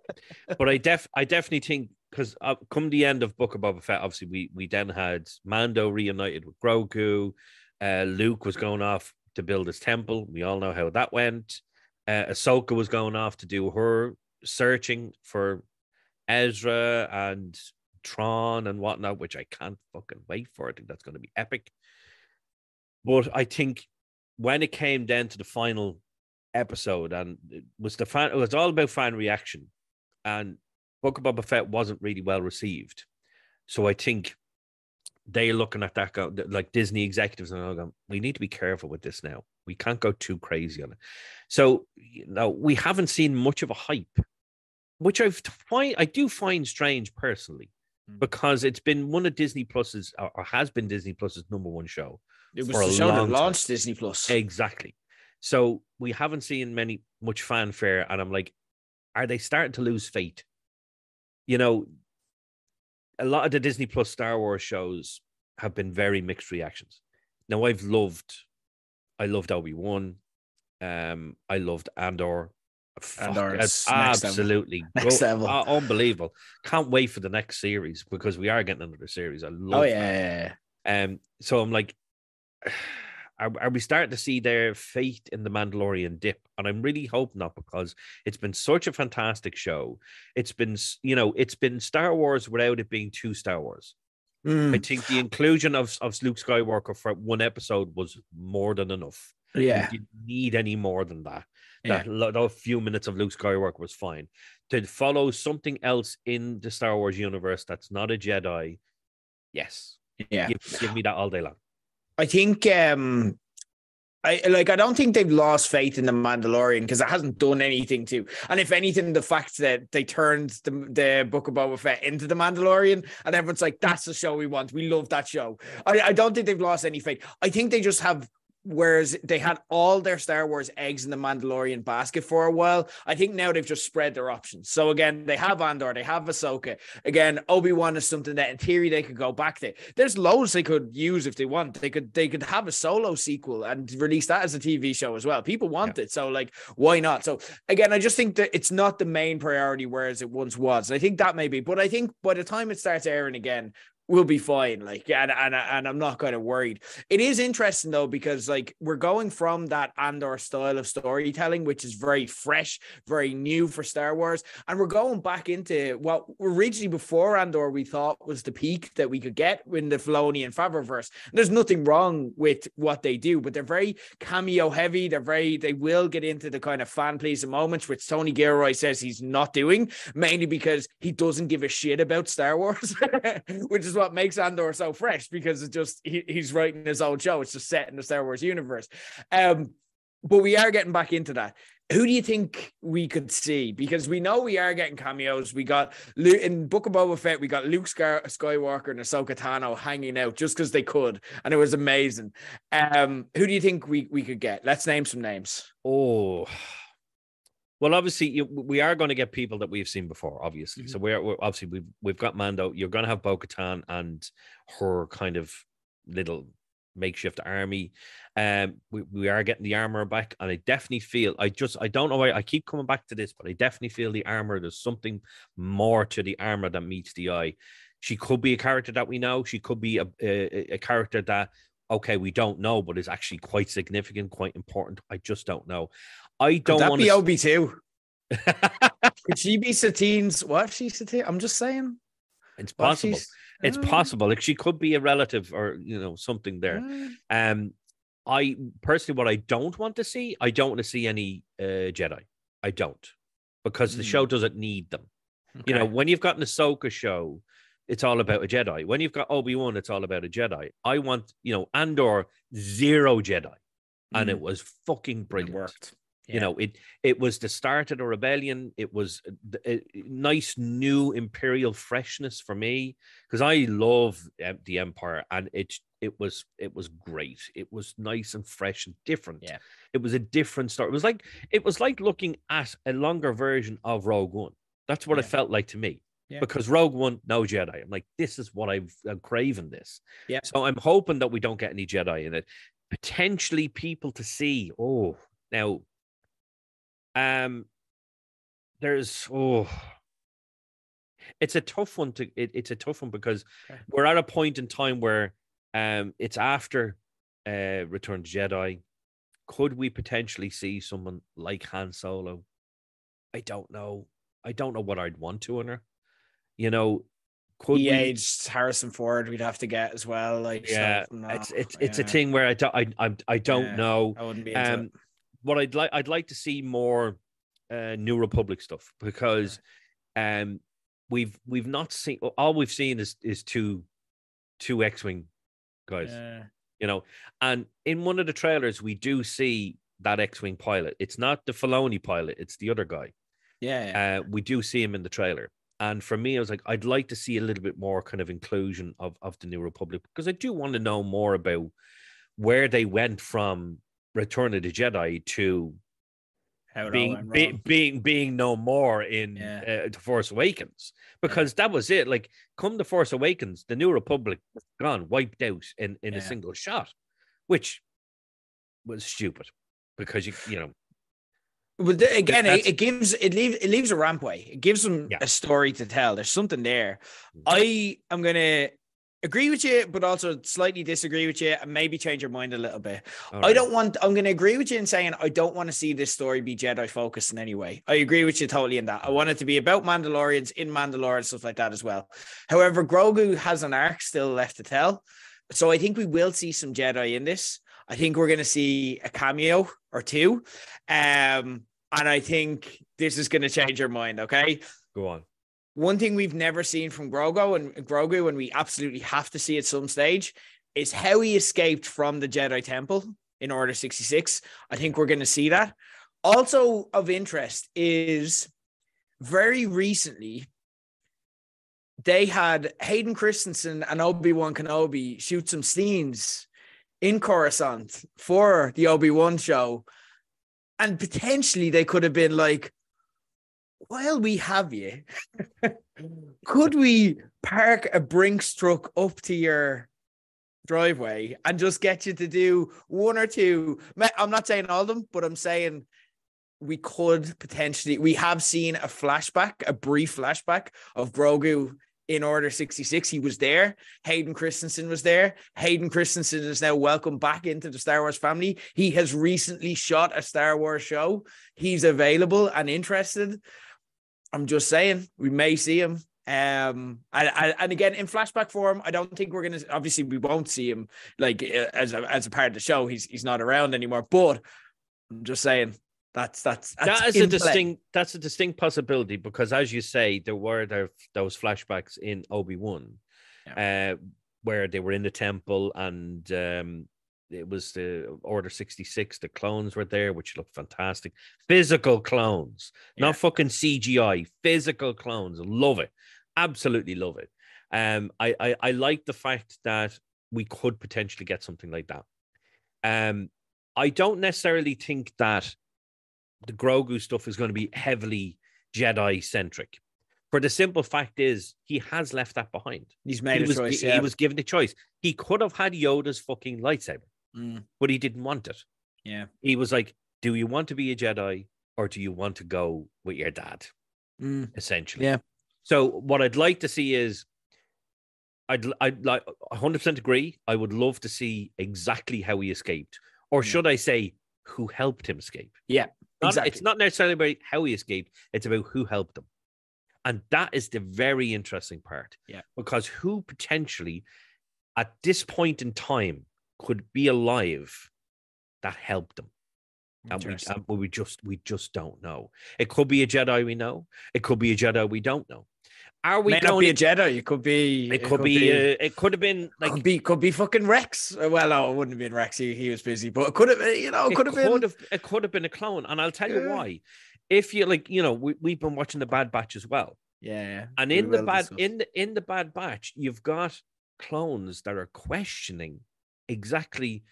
but I def I definitely think because uh, come the end of Book of Boba Fett, obviously we we then had Mando reunited with Grogu. Uh, Luke was going off to build his temple. We all know how that went. Uh, Ahsoka was going off to do her searching for Ezra and Thrawn and whatnot, which I can't fucking wait for. I think that's going to be epic. But I think when it came down to the final episode, and it was the fan, it was all about fan reaction, and Book of Boba Fett wasn't really well received. So I think they're looking at that like Disney executives and going, we need to be careful with this now. We can't go too crazy on it. So you know, we haven't seen much of a hype, which I find I do find strange personally, Mm. because it's been one of Disney Plus's or or has been Disney Plus's number one show. it was For a the show that long time. launched Disney Plus. Exactly. So we haven't seen many much fanfare, and I'm like, are they starting to lose faith? You know, a lot of the Disney Plus Star Wars shows have been very mixed reactions. Now I've loved, I loved Obi Wan, um, I loved Andor. Fuck, Andor it's is next level. absolutely (laughs) Next go- level. uh, unbelievable. Can't wait for the next series because we are getting another series. I love Oh yeah, yeah. Um, so I'm like, (sighs) are, are we starting to see their faith in the Mandalorian dip? And I'm really hoping not because it's been such a fantastic show. It's been, you know, it's been Star Wars without it being too Star Wars. Mm, I think the inclusion of, of Luke Skywalker for one episode was more than enough. yeah. You didn't need any more than that. Yeah. That few minutes of Luke Skywalker was fine. To follow something else in the Star Wars universe that's not a Jedi, yes, Yeah. give, give me that all day long. I think um I like I don't think they've lost faith in the Mandalorian because it hasn't done anything to. And if anything, the fact that they turned the, the Book of Boba Fett into the Mandalorian and everyone's like, that's the show we want. We love that show. I, I don't think they've lost any faith. I think they just have whereas they had all their Star Wars eggs in the Mandalorian basket for a while. I think now they've just spread their options. So again, they have Andor, they have Ahsoka. Again, Obi Wan is something that in theory they could go back to. There's loads they could use if they want. They could they could have a solo sequel and release that as a TV show as well. People want it, so like why not? So again, I just think that it's not the main priority, whereas it once was. And I think that may be, but I think by the time it starts airing again. We'll be fine, like, and, and and I'm not kind of worried. It is interesting though because like we're going from that Andor style of storytelling, which is very fresh, very new for Star Wars, and we're going back into what originally before Andor we thought was the peak that we could get in the Filoni and Favreverse. There's nothing wrong with what they do, but they're very cameo heavy. They're very they will get into the kind of fan pleasing moments, which Tony Gilroy says he's not doing, mainly because he doesn't give a shit about Star Wars, (laughs) which is what makes Andor so fresh because it's just he, he's writing his own show. It's just set in the Star Wars universe. Um, but we are getting back into that. Who do you think we could see? Because we know we are getting cameos. We got in Book of Boba Fett, we got Luke Sky- Skywalker and Ahsoka Tano hanging out just because they could, and it was amazing. Um, who do you think we we could get? Let's name some names. Oh, well, obviously you, we are going to get people that we've seen before. Obviously, so we're, we're obviously we've we've got Mando. You're going to have Bo-Katan and her kind of little makeshift army. Um, we, we are getting the armor back, and I definitely feel I just I don't know why I keep coming back to this, but I definitely feel the armor. There's something more to the armor that meets the eye. She could be a character that we know. She could be a, a, a character that okay we don't know, but is actually quite significant, quite important. I just don't know. I don't want be Obi too? (laughs) Could she be Satine's? What she Satine? I'm just saying. It's What possible. It's Uh, possible. Like she could be a relative or you know something there. uh, Um, I personally, what I don't want to see, I don't want to see any uh, Jedi. I don't, because the show doesn't need them. You know, when you've got an Ahsoka show, it's all about a Jedi. When you've got Obi Wan, it's all about a Jedi. I want, you know, Andor zero Jedi, and it Mm, was fucking it brilliant. Worked. You know, it it was the start of the rebellion. It was uh, a, a uh, nice new imperial freshness for me because I love the Empire, and it it was it was great. It was nice and fresh and different. Yeah. it was a different story. It was like it was like looking at a longer version of Rogue One. That's what it felt like to me. Yeah. Because Rogue One, no Jedi. I'm like, this is what I've I'm craving this. Yeah. So I'm hoping that we don't get any Jedi in it. Potentially people to see. Oh, now um, there's oh, it's a tough one to it, it's a tough one because Okay. we're at a point in time where um it's after uh Return to Jedi. Could we potentially see someone like Han Solo? I don't know. I don't know what I'd want to in her. You know, could He we? aged Harrison Ford. We'd have to get as well. Like so, yeah, no, it's it's it's a yeah, thing where I don't I I, I don't Yeah. know. I wouldn't be Um, it. What I'd like I'd like to see more uh New Republic stuff because um we've we've not seen all we've seen is is two two X-wing guys, Yeah. you know. And in one of the trailers we do see that X-wing pilot. It's not the Filoni pilot, it's the other guy. Yeah, yeah. Uh we do see him in the trailer. And for me, I was like, I'd like to see a little bit more kind of inclusion of, of the New Republic because I do want to know more about where they went from Return of the Jedi to How it all being be, being being no more in Yeah. uh, the Force Awakens because that was it. Like, come the Force Awakens, the New Republic gone, wiped out in in a single shot, which was stupid because you you know But th- again, it, it gives it leaves it leaves a rampway. It gives them Yeah. a story to tell. There's something there. Mm. I am gonna agree with you, but also slightly disagree with you, and maybe change your mind a little bit. all I right. don't want. I'm gonna agree with you in saying I don't want to see this story be Jedi focused in any way. I agree with you totally in that. I want it to be about Mandalorians in Mandalore and stuff like that as well. However, Grogu has an arc still left to tell, so I think we will see some Jedi in this. I think we're gonna see a cameo or two, um, and I think this is gonna change your mind. Okay. go on. One thing we've never seen from Grogu and Grogu, and we absolutely have to see at some stage, is how he escaped from the Jedi Temple in Order 66. I think we're going to see that. Also of interest is very recently they had Hayden Christensen and Obi-Wan Kenobi shoot some scenes in Coruscant for the Obi-Wan show. And potentially they could have been like, while we have you, (laughs) could we park a Brinks truck up to your driveway and just get you to do one or two? I'm not saying all of them, but I'm saying we could potentially. We have seen a flashback, a brief flashback of Grogu in Order 66. He was there. Hayden Christensen was there. Hayden Christensen is now welcome back into the Star Wars family. He has recently shot a Star Wars show. He's available and interested. I'm just saying we may see him. Um, and, and, and again in flashback form, I don't think we're gonna. Obviously, we won't see him like uh, as a, as a part of the show. He's he's not around anymore. But I'm just saying that's that's, that's that is a play. distinct that's a distinct possibility because as you say there were there, those flashbacks in obi-wan uh where they were in the temple and um it was the order 66 the clones were there which looked fantastic physical clones Yeah. not fucking cgi physical clones love it absolutely love it um I, I i like the fact that we could potentially get something like that um i don't necessarily think that the Grogu stuff is going to be heavily Jedi centric For the simple fact is, he has left that behind. He's made he a was, choice. he, yeah. was given the choice. He could have had Yoda's fucking lightsaber, Mm, but he didn't want it. yeah. He was like, "Do you want to be a Jedi, or do you want to go with your dad?" Mm, Essentially. Yeah. So what I'd like to see is, I'd I'd like 100 percent agree. I would love to see exactly how he escaped, or should I say, who helped him escape? Yeah, Not- exactly. It's not necessarily about how he escaped, it's about who helped him. And that is the very interesting part. Yeah. Because who potentially at this point in time could be alive that helped them. And we, and we just we just don't know. It could be a Jedi we know. It could be a Jedi we don't know. Are we May not be a Jedi. It could be. it could be. Uh, it could have been like could be could be fucking Rex. Well, no, it wouldn't have been Rex. He, he was busy, but it could have. You know, it could have been. have it could have been a clone, and I'll tell you Yeah. why. If you like, you know, we, we've been watching the Bad Batch as well. Yeah, yeah. And we in the bad discuss. in the in the bad batch, you've got clones that are questioning exactly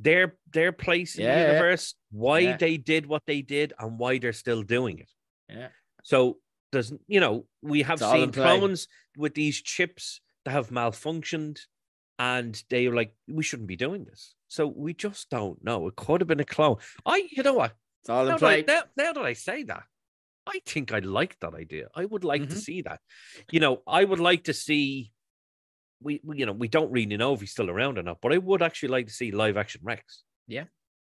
their their place in Yeah, the yeah. universe, why Yeah. they did what they did, and why they're still doing it. Yeah. So there's you know we have It's seen clones with these chips that have malfunctioned, and they're like, we shouldn't be doing this. So we just don't know. It could have been a clone. I, you know what? It's all Now in that, I, play. now, now that I say that, I think I like that idea. I would like to Mhm. see that. You know, I would like to see. We, we, you know, we don't really know if he's still around or not, but I would actually like to see live action Rex.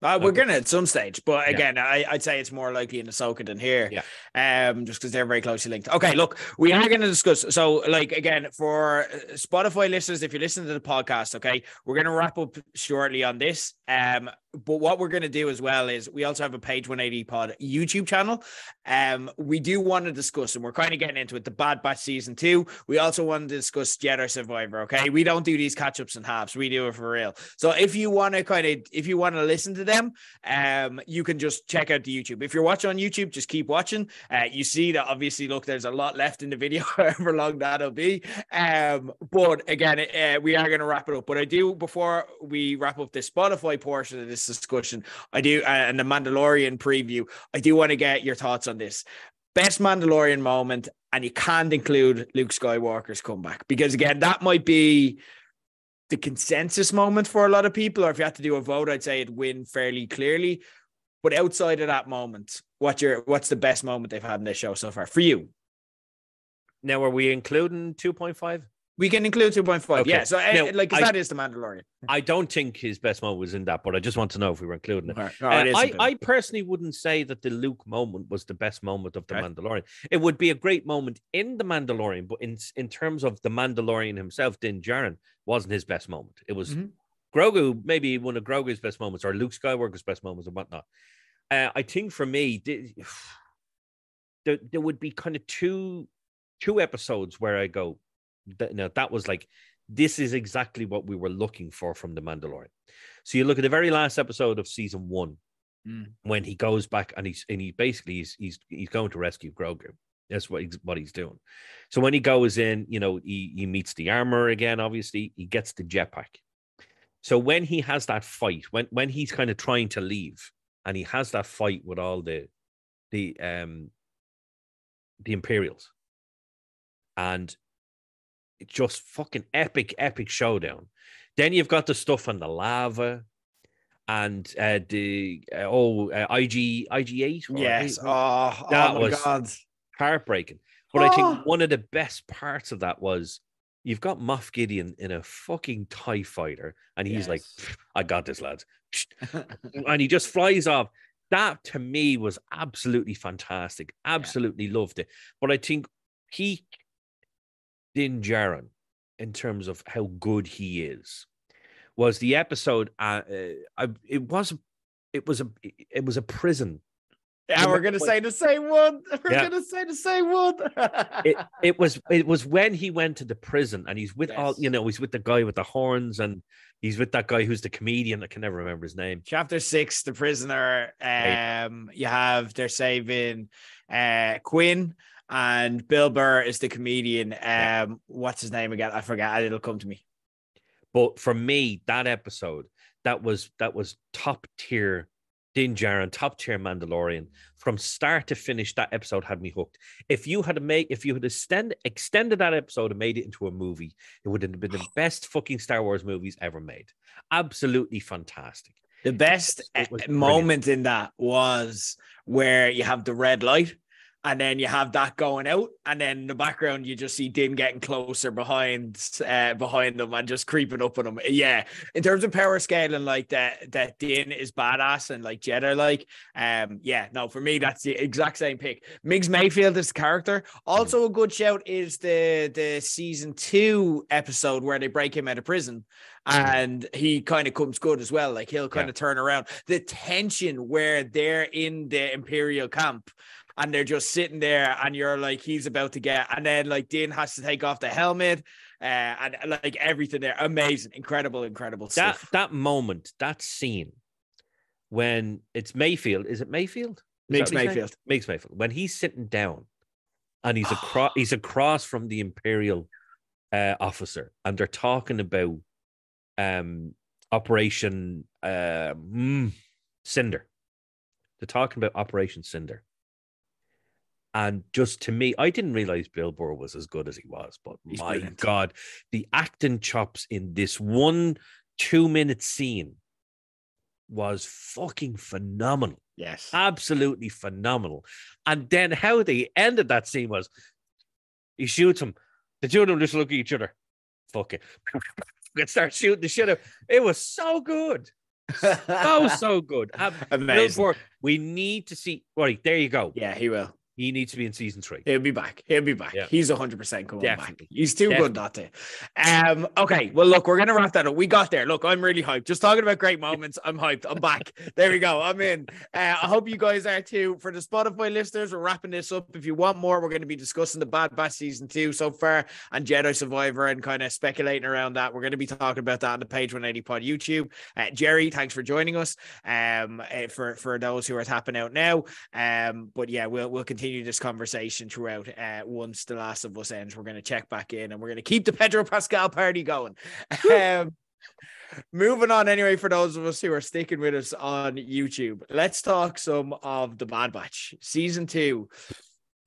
Uh, we're Okay. gonna at some stage, but Yeah. again, I, I'd say it's more likely in Ahsoka than here. Yeah. Um, just because they're very closely linked. Okay, look, we are gonna discuss. So, like again, for uh, Spotify listeners, if you're listening to the podcast, okay, we're gonna wrap up shortly on this. Um, but what we're gonna do as well is we also have a page 180 pod YouTube channel. Um, we do want to discuss, and we're kind of getting into it, the Bad Batch season two. We also want to discuss Jedi Survivor. Okay, we don't do these catch ups and halves. We do it for real. So if you want to kind of, if you want to listen to them, um, you can just check out the YouTube. If you're watching on YouTube, just keep watching. Uh, you see that obviously, look, there's a lot left in the video, (laughs) however long that'll be. Um, but again, uh, we are going to wrap it up. But I do before we wrap up the Spotify portion of this discussion, I do uh, and the Mandalorian preview. I do want to get your thoughts on this. Best Mandalorian moment, and you can't include Luke Skywalker's comeback because again, that might be the consensus moment for a lot of people. Or if you had to do a vote, I'd say it'd win fairly clearly. But outside of that moment, what your what's the best moment they've had in this show so far for you? Now, are we including 2.5? We can include 2.5. Okay. Yeah. So, Now, like, 'cause I- that is the Mandalorian. (laughs) I don't think his best moment was in that, but I just want to know if we were including it. All right. Uh, it I. I personally wouldn't say that the Luke moment was the best moment of the Okay. Mandalorian. It would be a great moment in the Mandalorian, but in in terms of the Mandalorian himself, Din Djarin wasn't his best moment. It was Mhm. Grogu, maybe one of Grogu's best moments, or Luke Skywalker's best moments, and whatnot. Uh, I think for me, the- (sighs) there, there would be kind of two two episodes where I go, that, no, that was like this is exactly what we were looking for from the Mandalorian. So you look at the very last episode of season one Mm. when he goes back and he's and he basically he's he's, he's going to rescue Grogu. That's what he's what he's doing. So when he goes in, you know, he, he meets the armor again. Obviously, he gets the jetpack. So when he has that fight, when when he's kind of trying to leave, and he has that fight with all the the um the Imperials, and just fucking epic, epic showdown. Then you've got the stuff on the lava, and uh, the uh, oh uh, IG IG eight. Yes. Oh, That oh my was- God. heartbreaking. But I Oh. think one of the best parts of that was you've got Moff Gideon in a fucking TIE fighter, and he's like, I got this, lads. (laughs) and he just flies off. That to me was absolutely fantastic. Absolutely loved it. But I think he, Din Djarin, in terms of how good he is, was the episode. Uh, uh, I, it was, it was a, it was a prison Yeah, we're gonna say the same one. (laughs) We're Yeah. gonna say the same one. (laughs) it, it was it was when he went to the prison and he's with all you know he's with the guy with the horns and he's with that guy who's the comedian I can never remember his name Chapter six, the prisoner. Right. Um, you have they're saving uh Quinn and Bill Burr is the comedian. Um, what's his name again? I forgot. It'll come to me. but for me that episode that was that was top tier Din Djarin, top tier Mandalorian, from start to finish, that episode had me hooked. If you had made, if you had extend, extended that episode and made it into a movie, it would have been the (sighs) best fucking Star Wars movies ever made. Absolutely fantastic. The best eh, moment in that was where you have the red light and then you have that going out and then in the background you just see Din getting closer behind uh, behind them and just creeping up on them. Yeah. In terms of power scaling like that that Din is badass and like Jedi like um yeah no for me that's the exact same pick. Migs Mayfield is the character. Also a good shout is the the season 2 episode where they break him out of prison and he kind of comes good as well. Like he'll kind Yeah. of turn around. The tension where they're in the Imperial camp and they're just sitting there, and you're like, he's about to get, and then like Dean has to take off the helmet, uh, and like everything there, amazing, incredible, incredible That stuff. that moment, that scene, when it's Mayfield, is it Mayfield? Is Migs that what he's Mayfield. Makes Mayfield. When he's sitting down, and he's across, (sighs) he's across from the Imperial uh, officer, and they're talking about um Operation uh, mm, Cinder. They're talking about Operation Cinder. And just to me, I didn't realize Bill Burr was as good as he was, but He's my brilliant. God, the acting chops in this one two minute scene was fucking phenomenal. Yes. Absolutely phenomenal. And then how they ended that scene was he shoots him. The two of them just look at each other. Fuck it. (laughs) and start shooting the shit out. It was so good. So, (laughs) so good. Ab- Bill Burr, we need to see. Right, there you go. Yeah, he will. He needs to be in season three. He'll be back. He'll be back. Yeah. He's 100% coming back. Definitely. He's too good not to. Um, okay. Well, look, we're going to wrap that up. We got there. Look, I'm really hyped. Just talking about great moments. I'm hyped. I'm back. There we go. I'm in. Uh, I hope you guys are too. For the Spotify listeners, we're wrapping this up. If you want more, we're going to be discussing the Bad Batch season two so far and Jedi Survivor and kind of speculating around that. We're going to be talking about that on the Page 180 Pod YouTube. Uh, Jerry, thanks for joining us. Um, uh, for for those who are tapping out now. Um, but yeah, we'll we'll continue this conversation throughout. Uh, once the Last of Us ends, we're going to check back in and we're going to keep the Pedro Pascal party going. Um, moving on anyway, for those of us who are sticking with us on YouTube, let's talk some of the Bad Batch season two.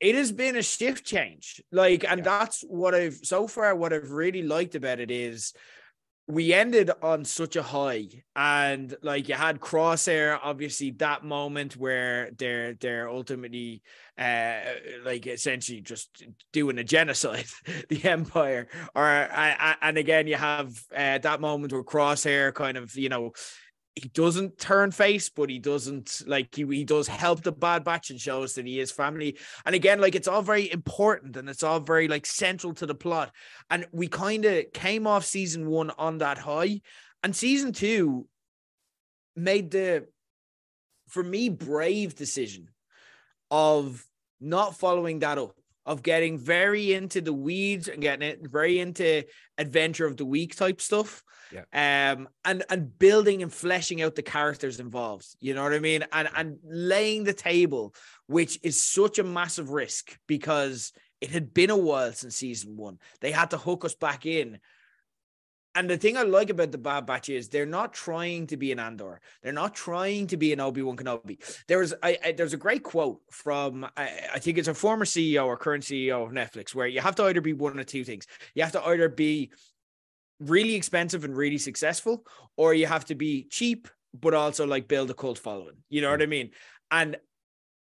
It has been a shift change, like, and that's what I've so far. What I've really liked about it is we ended on such a high and like you had crosshair obviously that moment where they're they're ultimately uh like essentially just doing a genocide (laughs) the empire. Or and again you have uh, that moment where crosshair kind of you know he doesn't turn face, but he doesn't like he, he does help the bad batch and shows that he is family. And again, like it's all very important and it's all very like central to the plot. And we kind of came off season one on that high, and season two made the for me brave decision of not following that up of getting very into the weeds and getting it very into adventure of the week type stuff. Um and and building and fleshing out the characters involved you know what i mean? And and laying the table which is such a massive risk because it had been a while since season one. They had to hook us back in and the thing I like about the Bad Batch is they're not trying to be an Andor. They're not trying to be an Obi Wan Kenobi. There's I, there's a great quote from I, I think it's a former CEO or current CEO of Netflix where you have to either be one of two things. You have to either be really expensive and really successful, or you have to be cheap but also like build a cult following. You know what I mean? And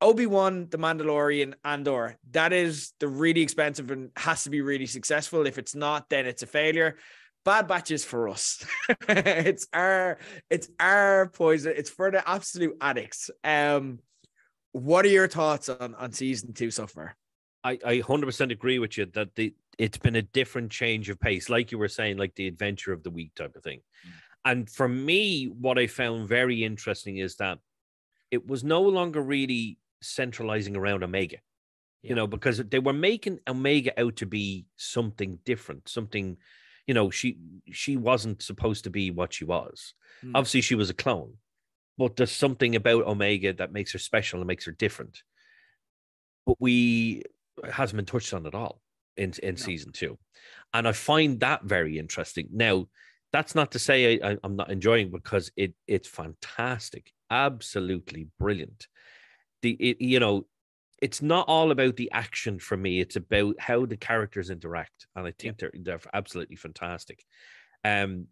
Obi Wan, The Mandalorian, Andor. That is the really expensive and has to be really successful. If it's not, then it's a failure. Bad batches for us. (laughs) it's our it's our poison. It's for the absolute addicts. Um, what are your thoughts on on season two so far? I, I 100% agree with you that the it's been a different change of pace, like you were saying, like the adventure of the week type of thing. And for me, what I found very interesting is that it was no longer really centralizing around Omega, Yeah. you know, because they were making Omega out to be something different, something, you know, she she wasn't supposed to be what she was. Hmm. Obviously, she was a clone, but there's something about Omega that makes her special and makes her different. But we hasn't been touched on at all in in No. season two, and I find that very interesting. Now, that's not to say I, I, I'm not enjoying because it it's fantastic absolutely brilliant. The it, you know, it's not all about the action for me. It's about how the characters interact, and I think yeah. they're they're absolutely fantastic. Um,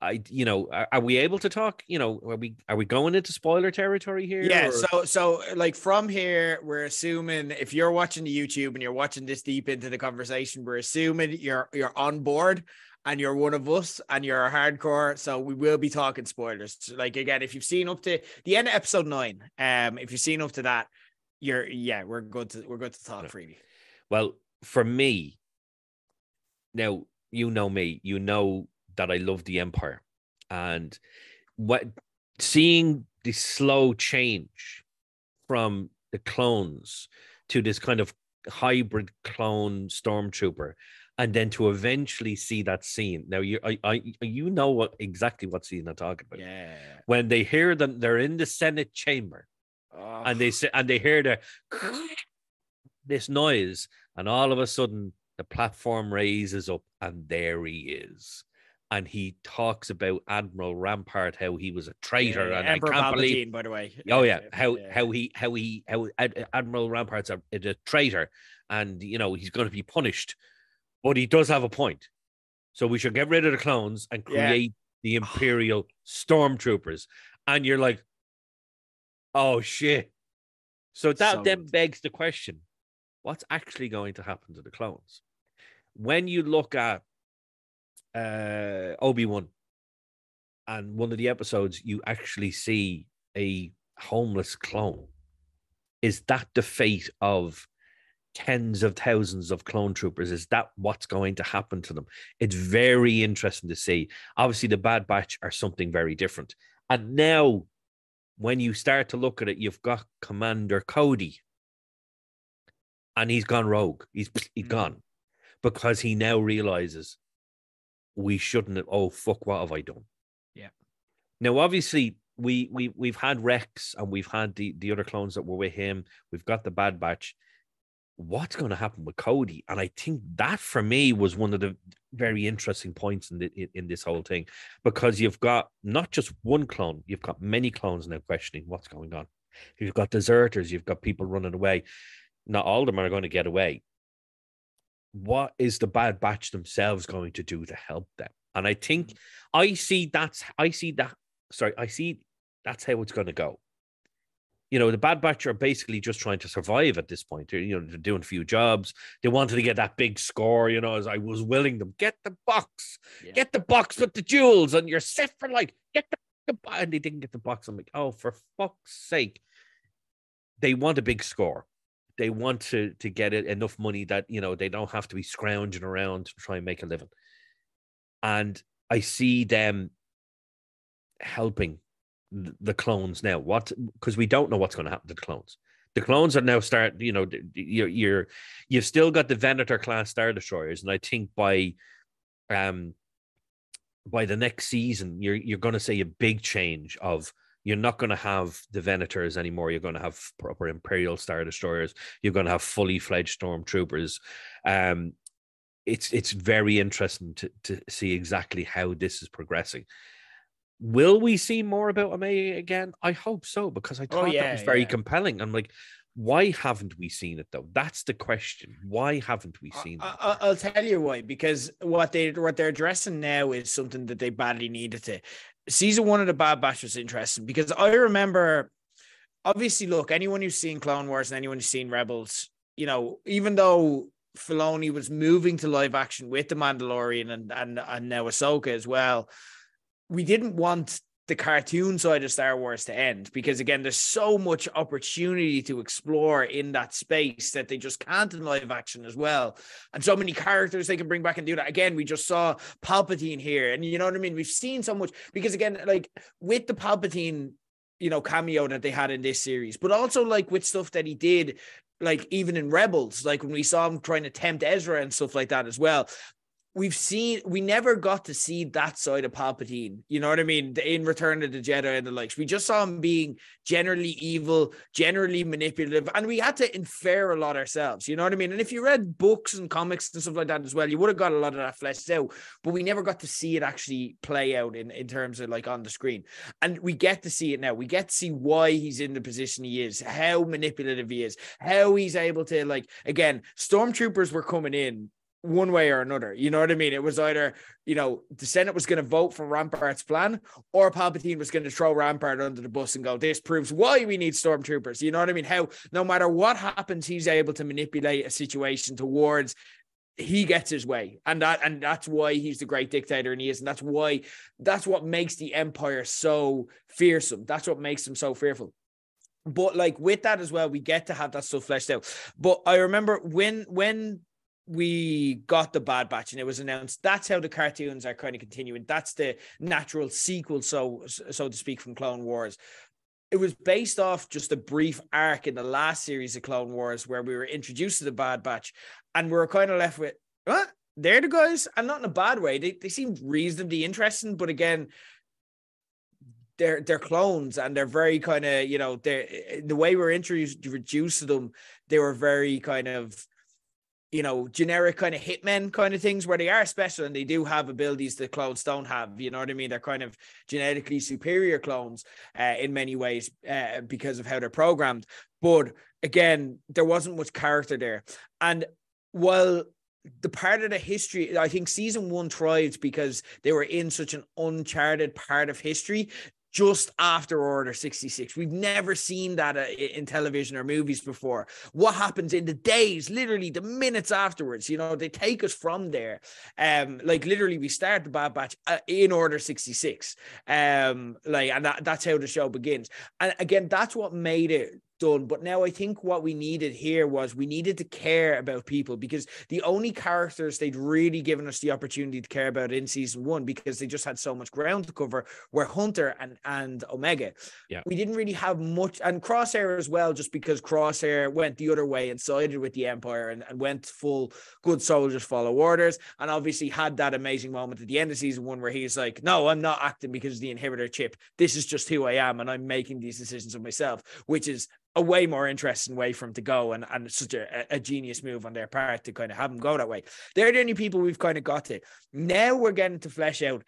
I you know are, are, we able to talk? You know, are we are we going into spoiler territory here? Yeah. Or? So so like from here, we're assuming if you're watching the YouTube and you're watching this deep into the conversation, we're assuming you're you're on board and you're one of us and you're a hardcore. So we will be talking spoilers. Like again, if you've seen up to the end of episode nine, um, if you've seen up to that, you're yeah, we're good to we're good to talk freely. Well, for me, now you know me, you know that I love the Empire, and what seeing the slow change from the clones to this kind of hybrid clone stormtrooper and then to eventually see that scene. Now you I, I you know what exactly what scene i'm talking about. Yeah. When they hear them they're in the senate chamber oh. and they ah. say and they hear the (sniffs) this noise and all of a sudden the platform raises up and there he is and he talks about Admiral Rampart, how he was a traitor, yeah, and Emperor I can't Palpatine, believe. By the way, oh yeah, (laughs) how yeah. how he how he how Admiral Rampart's a, a traitor, and you know he's going to be punished, but he does have a point. So we should get rid of the clones and create yeah. the Imperial stormtroopers, and you're like, oh shit. So that so then begs the question: What's actually going to happen to the clones? When you look at uh, Obi Wan, and one of the episodes you actually see a homeless clone. Is that the fate of tens of thousands of clone troopers? Is that what's going to happen to them? It's very interesting to see. Obviously, the Bad Batch are something very different. And now, when you start to look at it, you've got Commander Cody, and he's gone rogue. He's (sniffs) he's mm. gone. Because he now realizes we shouldn't have, oh fuck what have i done? Yeah. Now obviously we we we've had rex and we've had the the other clones that were with him. We've got the bad batch what's going to happen with cody and i think that for me was one of the very interesting points in the, in, in this whole thing because you've got not just one clone you've got many clones now questioning what's going on you've got deserters you've got people running away not all of them are going to get away what is the Bad Batch themselves going to do to help them? And I think mm. I see that's I see that sorry, I see that's how it's going to go. You know, the Bad Batch are basically just trying to survive at this point. They're, you know, they're doing a few jobs. They wanted to get that big score, you know, as I was willing them. Get the box, yeah. get the box with the jewels, and you're set for like, get the, the and they didn't get the box. I'm like, oh, for fuck's sake. They want a big score they want to to get it enough money that you know they don't have to be scrounging around to try and make a living. And I see them helping the clones now. What because we don't know what's going to happen to the clones. The clones are now start. You know, you're you're you've still got the Venator class star destroyers, and I think by um by the next season, you're you're going to see a big change of you're not going to have the Venators anymore. You're going to have proper Imperial Star Destroyers. You're going to have fully fledged Stormtroopers. Um, it's it's very interesting to to see exactly how this is progressing. Will we see more about Omega again? I hope so because I oh, thought oh, yeah, that was very yeah. compelling. I'm like, why haven't we seen it though? That's the question. Why haven't we seen it? I, will tell you why. Because what they what they're addressing now is something that they badly needed to season one of the Bad Batch was interesting because I remember, obviously, look, anyone who's seen Clone Wars and anyone who's seen Rebels, you know, even though Filoni was moving to live action with the Mandalorian and and and now Ahsoka as well, we didn't want the cartoon side of Star Wars to end because again, there's so much opportunity to explore in that space that they just can't in live action as well, and so many characters they can bring back and do that. Again, we just saw Palpatine here, and you know what I mean. We've seen so much because again, like with the Palpatine, you know, cameo that they had in this series, but also like with stuff that he did like even in Rebels, like when we saw him trying to tempt Ezra and stuff like that as well we've seen we never got to see that side of Palpatine. You know what I mean? In Return of the Jedi and the likes, we just saw him being generally evil, generally manipulative, and we had to infer a lot ourselves. You know what I mean? And if you read books and comics and stuff like that as well, you would have got a lot of that fleshed out. But we never got to see it actually play out in in terms of like on the screen, and we get to see it now. We get to see why he's in the position he is, how manipulative he is, how he's able to like again. Stormtroopers were coming in one way or another. You know what I mean? It was either, you know, the Senate was going to vote for Rampart's plan or Palpatine was going to throw Rampart under the bus and go, this proves why we need stormtroopers. You know what I mean? How no matter what happens, he's able to manipulate a situation towards he gets his way and that and that's why he's the great dictator and he is and that's why that's what makes the empire so fearsome that's what makes him so fearful but like with that as well we get to have that stuff fleshed out but i remember when when we got the Bad Batch and it was announced. That's how the cartoons are kind of continuing. That's the natural sequel, so so to speak, from Clone Wars. It was based off just a brief arc in the last series of Clone Wars where we were introduced to the Bad Batch, and we were kind of left with what they're the guys, and not in a bad way. They they seemed reasonably interesting, but again, they're they're clones and they're very kind of you know they eh, the way we're introduced to them, they were very kind of you know, generic kind of hitmen kind of things where they are special and they do have abilities that clones don't have. You know what I mean? They're kind of genetically superior clones uh, in many ways uh, because of how they're programmed. But again, there wasn't much character there. And while the part of the history, I think season one thrived because they were in such an uncharted part of history just after Order 66. We've never seen that uh, in television or movies before. What happens in the days, literally the minutes afterwards, you know, they take us from there. Um, like literally, we start the Bad Batch uh, in Order 66. Um, like, and that, that's how the show begins. And again, that's what made it done. But now I think what we needed here was we needed to care about people because the only characters they'd really given us the opportunity to care about in season one because they just had so much ground to cover were Hunter and and Omega. Yeah, we didn't really have much and Crosshair as well, just because Crosshair went the other way and sided with the Empire and, and went full good soldiers follow orders, and obviously had that amazing moment at the end of season one where he's like, "No, I'm not acting because of the inhibitor chip. This is just who I am, and I'm making these decisions of myself," which is a way more interesting way for him to go and, and such a, a genius move on their part to kind of have him go that way. They're the only people we've kind of got to. Now we're getting to flesh out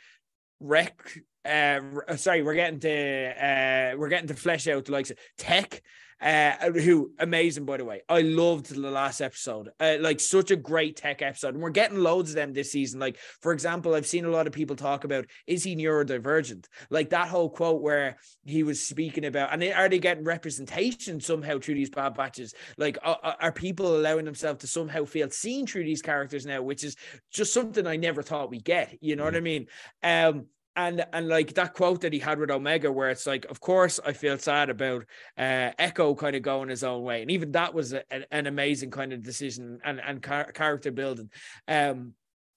Wreck. Uh, sorry, we're getting to uh, we're getting to flesh out the likes of Tech uh, who amazing by the way. I loved the last episode, uh, like such a great tech episode, and we're getting loads of them this season. Like for example, I've seen a lot of people talk about is he neurodivergent? Like that whole quote where he was speaking about, and are they getting representation somehow through these bad batches? Like are, are people allowing themselves to somehow feel seen through these characters now, which is just something I never thought we get. You know mm-hmm. what I mean? Um, and and like that quote that he had with Omega, where it's like, of course, I feel sad about uh, Echo kind of going his own way, and even that was a, an amazing kind of decision and and car- character building. Um,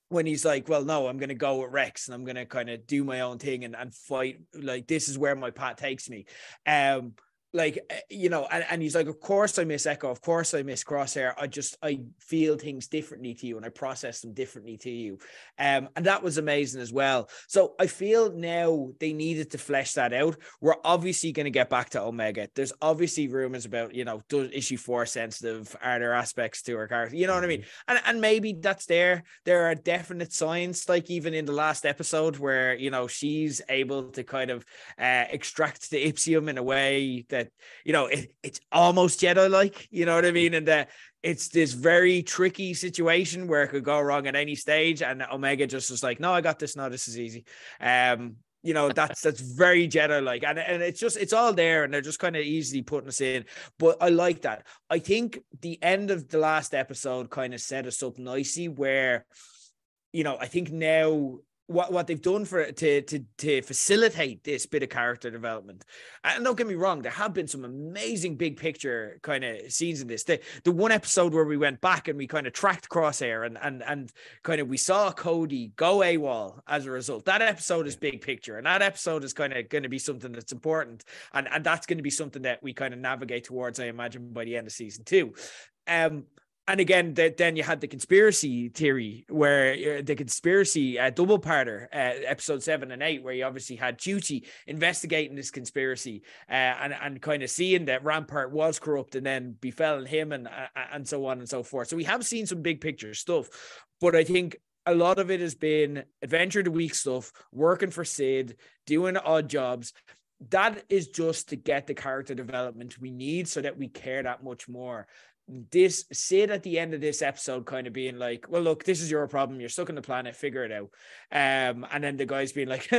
when he's like, well, no, I'm going to go with Rex and I'm going to kind of do my own thing and, and fight. Like, this is where my path takes me. Um, like eh, you know and, and he's like of course i miss echo. Of course i miss crosshair. I just i feel things differently to you and i process them differently to you. Um and that was amazing as well. So i feel now they needed to flesh that out. We're obviously going to get back to omega. There's obviously rumors about you know does is she Force sensitive are there aspects to her character? You know what i mean? Mm-hmm. and and maybe that's there. There are definite signs like even in the last episode where you know she's able to kind of uh, extract the ipsium in a way that you know it, it's almost Jedi like, you know what I mean? And uh, it's this very tricky situation where it could go wrong at any stage. And Omega just was like, no, I got this. No, this is easy. Um, you know that's that's very Jedi like, and and it's just it's all there, and they're just kind of easily putting us in. But I like that. I think the end of the last episode kind of set us up nicely, where you know I think now what, what they've done for to to to facilitate this bit of character development. And don't get me wrong, there have been some amazing big picture kind of scenes in this. The the one episode where we went back and we kind of tracked Crosshair and and and kind of we saw Cody go AWOL as a result. That episode is big picture, and that episode is kind of going to be something that's important, and and that's going to be something that we kind of navigate towards. I imagine by the end of season two. Um, and again, the, then you had the conspiracy theory, where uh, the conspiracy uh, double parter, uh, episode seven and eight, where you obviously had Chuchi investigating this conspiracy uh, and and kind of seeing that Rampart was corrupt and then befell him and uh, and so on and so forth. So we have seen some big picture stuff, but I think a lot of it has been adventure the week stuff, working for Cid, doing odd jobs. That is just to get the character development we need so that we care that much more this Cid at the end of this episode kind of being like, well, look, this is your problem. You're stuck on the planet, figure it out. Um, and then the guys being like,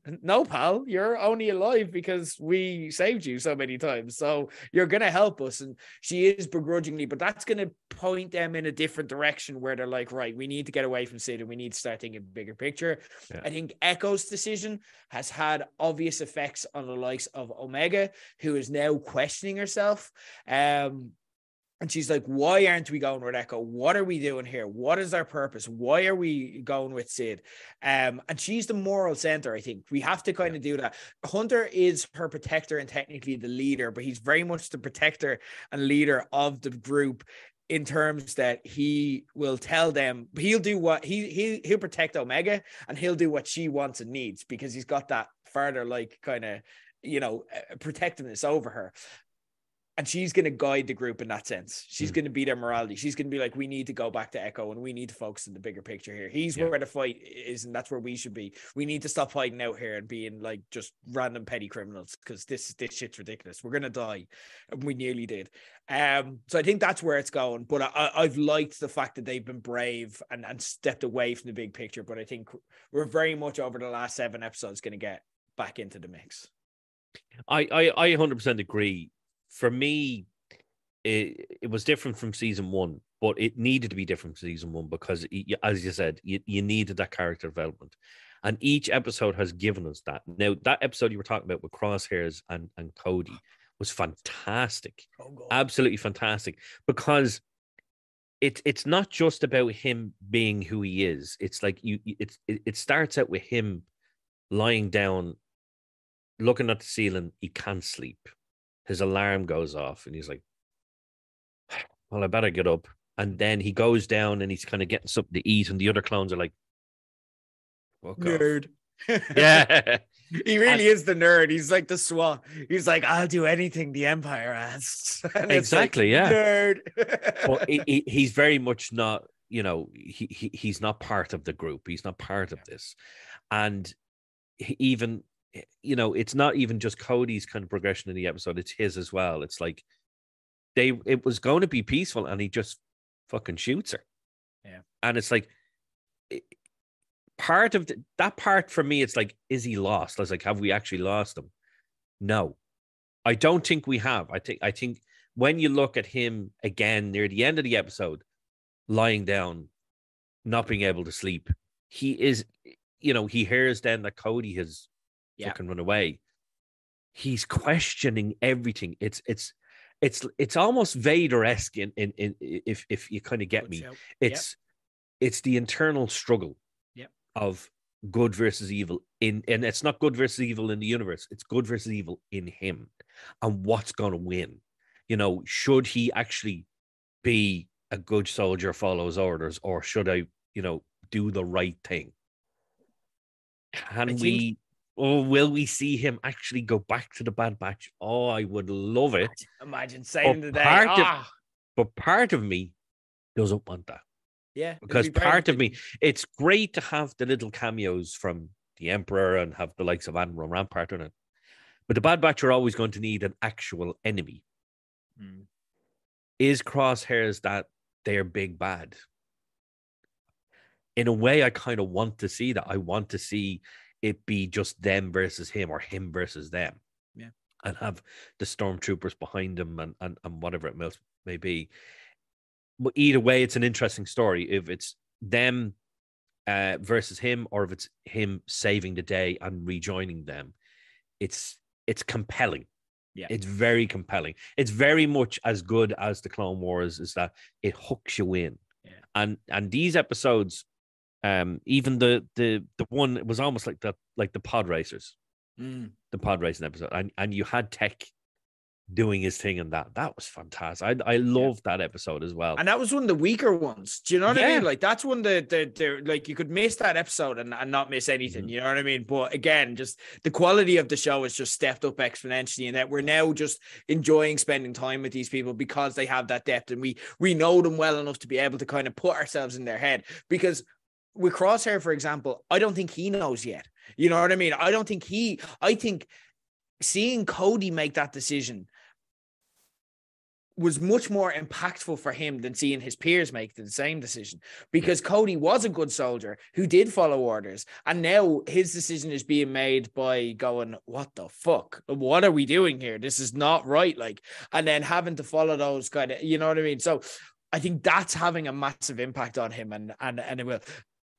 (laughs) no, pal, you're only alive because we saved you so many times. So you're gonna help us. And she is begrudgingly, but that's gonna point them in a different direction where they're like, right, we need to get away from Cid and we need to start thinking bigger picture. Yeah. I think Echo's decision has had obvious effects on the likes of Omega, who is now questioning herself. Um, and she's like, why aren't we going with Echo? What are we doing here? What is our purpose? Why are we going with Cid? Um, and she's the moral center, I think. We have to kind of do that. Hunter is her protector and technically the leader, but he's very much the protector and leader of the group in terms that he will tell them he'll do what he he he'll protect Omega and he'll do what she wants and needs because he's got that further like kind of you know uh, protectiveness over her and she's going to guide the group in that sense. She's mm. going to be their morality. She's going to be like, we need to go back to Echo and we need to focus on the bigger picture here. He's yeah. where the fight is, and that's where we should be. We need to stop fighting out here and being like just random petty criminals because this this shit's ridiculous. We're gonna die, and we nearly did. Um, so I think that's where it's going. But I, I've liked the fact that they've been brave and and stepped away from the big picture. But I think we're very much over the last seven episodes going to get back into the mix. I I I 100% agree for me, it, it was different from season one, but it needed to be different from season one because, it, as you said, you, you needed that character development. And each episode has given us that. Now, that episode you were talking about with Crosshairs and, and Cody was fantastic. Oh, Absolutely fantastic. Because it's it's not just about him being who he is. It's like you it's it, it starts out with him lying down, looking at the ceiling, he can't sleep his alarm goes off and he's like, (sighs) well, I better get up. And then he goes down and he's kind of getting something to eat. And the other clones are like, nerd. (laughs) (laughs) yeah. he really and, is the nerd. He's like the swan. He's like, I'll do anything the Empire asks. (laughs) exactly. Like, yeah. Nerd. but he, he, he's very much not, you know, he, he he's not part of the group. He's not part of this. And even Eh, you know, it's not even just Cody's kind of progression in the episode, it's his as well. It's like they it was going to be peaceful and he just fucking shoots her. Yeah. And it's like it, part of the, that part for me, it's like, is he lost? I was like, have we actually lost him? No. I don't think we have. I think I think when you look at him again near the end of the episode, lying down, not being able to sleep, he is, you know, he hears then that Cody has yeah. fucking run away. He's questioning everything. It's it's it's it's almost Vader esque in, in in if if you kind of get good me. Show. It's yep. it's the internal struggle yep. of good versus evil in and it's not good versus evil in the universe. It's good versus evil in him, and what's going to win. You know, should he actually be a good soldier, follows orders, or should I, you know, do the right thing? Can we or will we see him actually go back to the Bad Batch? Oh, I would love it. Imagine saying. Part ah. of, but part of me doesn't want that. Yeah. Because be part of me, it's great to have the little cameos from the Emperor and have the likes of Admiral Rampart on it. But the Bad Batch are always going to need an actual enemy. Hmm. Is Crosshairs that they're big bad? In a way, I kind of want to see that. I want to see it be just them versus him or him versus them. Yeah. And have the stormtroopers behind him and, and, and whatever it may, may be. But either way, it's an interesting story. If it's them uh, versus him or if it's him saving the day and rejoining them, it's it's compelling. Yeah. It's very compelling. It's very much as good as the Clone Wars is that it hooks you in. Yeah. And and these episodes um, even the the the one it was almost like the like the pod racers, mm. the pod racing episode, and and you had tech doing his thing and that that was fantastic. I I loved that episode as well. And that was one of the weaker ones. Do you know what I mean? Like that's one that the, the like you could miss that episode and, and not miss anything. Mhm. You know what I mean? But again, just the quality of the show has just stepped up exponentially, and that we're now just enjoying spending time with these people because they have that depth and we we know them well enough to be able to kind of put ourselves in their head. Because with Crosshair, for example, I don't think he knows yet. You know what I mean? I don't think he. I think seeing Cody make that decision was much more impactful for him than seeing his peers make the same decision because Cody was a good soldier who did follow orders and now his decision is being made by going what the fuck what are we doing here this is not right like and then having to follow those kind of you know what I mean so I think that's having a massive impact on him and and and it will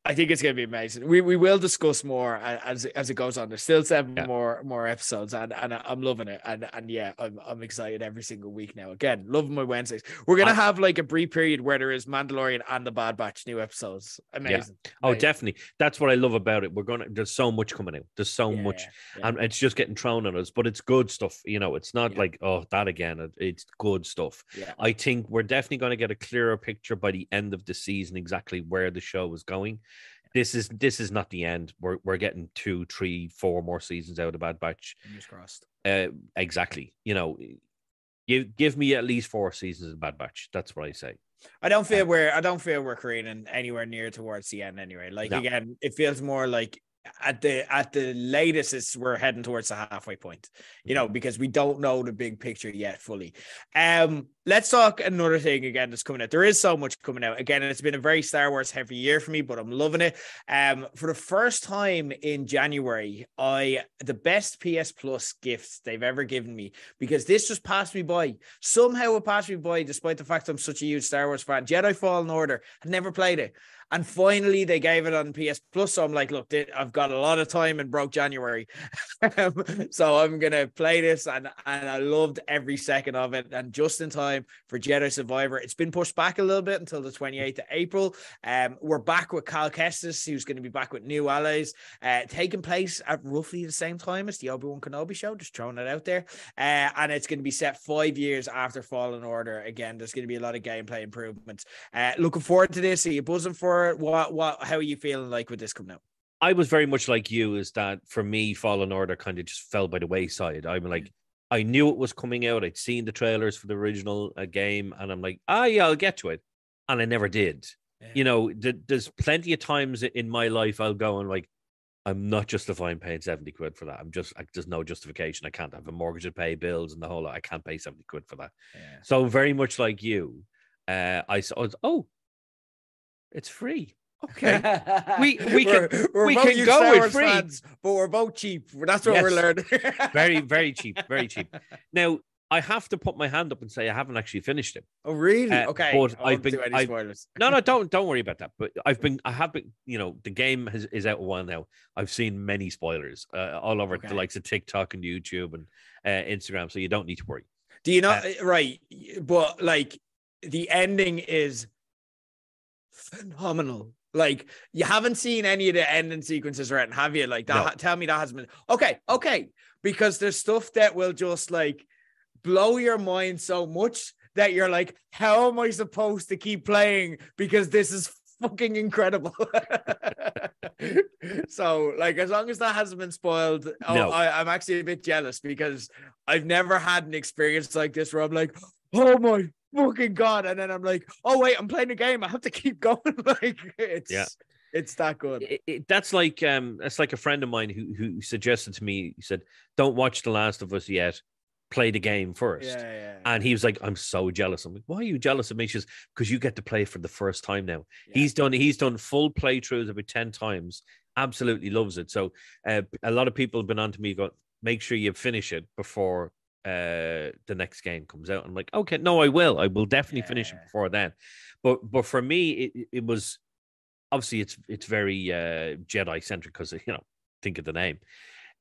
I think it's going to be amazing. We we will discuss more as as it goes on. There's still seven Yeah. more more episodes, and and I'm loving it. And and yeah, I'm I'm excited every single week now. Again, loving my Wednesdays. We're gonna I- have like a brief period where there is Mandalorian and the Bad Batch new episodes. Amazing. Oh, Amazing. definitely. That's what I love about it. We're gonna. There's so much coming out. There's so Yeah, much, yeah. and it's just getting thrown at us. But it's good stuff. You know, it's not Yeah. like oh that again. It's good stuff. Yeah. I think we're definitely going to get a clearer picture by the end of the season exactly where the show is going. This is this is not the end. We're we're getting two, three, four more seasons out of Bad Batch. Fingers crossed. Uh, exactly. You know, give give me at least four seasons of Bad Batch. That's what I say. I don't feel we're I don't feel we're creating anywhere near towards the end anyway. Like No. again, it feels more like at the at the latest it's we're heading towards the halfway point, you know, because we don't know the big picture yet fully. Um, let's talk another thing again that's coming out. There is so much coming out. Again, it's been a very Star Wars heavy year for me, but I'm loving it. Um, for the first time in January, I the best PS Plus gifts they've ever given me because this just passed me by. Somehow it passed me by, despite the fact I'm such a huge Star Wars fan. Jedi Fallen Order. I never played it. And finally, they gave it on PS Plus. So I'm like, look, I've got a lot of time and broke January. (laughs) Um, so I'm going to play this. And, and I loved every second of it. And just in time for Jedi Survivor. It's been pushed back a little bit until the 28th of April. Um, we're back with Cal Kestis, who's going to be back with new allies, uh, taking place at roughly the same time as the Obi Wan Kenobi show. Just throwing it out there, uh, and it's going to be set five years after Fallen Order. Again, there's going to be a lot of gameplay improvements. Uh, looking forward to this. Are you buzzing for it? What? What? How are you feeling like with this coming out? I was very much like you, is that for me, Fallen Order kind of just fell by the wayside. I'm like, I knew it was coming out. I'd seen the trailers for the original uh, game, and I'm like, ah, yeah, I'll get to it. And I never did. Yeah. You know, th- there's plenty of times in my life I'll go and like, I'm not justifying paying 70 quid for that. I'm just, there's no justification. I can't have a mortgage to pay bills and the whole lot. I can't pay 70 quid for that. Yeah. So, very much like you, uh, I saw, oh, it's free. Okay. (laughs) We- we can- We're- we're we can go with free. fans, but we're both cheap. That's what we're learning. (laughs) very, very cheap. Very cheap. (laughs) Now, I have to put my hand up and say I haven't actually finished it. Oh, really? Uh, okay. but I I've been- do any I've- No, no, don't don't worry about that. But I've been, I have been, you know, the game has, is out a while now. I've seen many spoilers uh, all over Okay. the likes of TikTok and YouTube and uh, Instagram, so you don't need to worry. Do you know? Uh, right, but like the ending is phenomenal. Like you haven't seen any of the ending sequences written, have you? Like that. No. Tell me that hasn't been okay. Okay, because there's stuff that will just like blow your mind so much that you're like, how am I supposed to keep playing? Because this is fucking incredible. (laughs) so, like, as long as that hasn't been spoiled, oh, No. I, I'm actually a bit jealous because I've never had an experience like this where I'm like, oh my fucking god, and then I'm like, oh wait, I'm playing a game. I have to keep (laughs) going. like, it's Yeah. it's that good. It, it, that's like um, that's like a friend of mine who who suggested to me. He said, "Don't watch The Last of Us yet. Play the game first. Yeah, yeah. And he was like, "I'm so jealous." I'm like, "Why are you jealous of me?" She says, "Because you get to play for the first time now." Yeah. He's done he's done full playthroughs about 10 times. Absolutely loves it. So uh, a lot of people have been on to me go, make sure you finish it before uh the next game comes out. I'm like, okay, no, I will. I will definitely finish it before then. But but for me, it it was obviously it's it's very uh Jedi centric because you know, think of the name.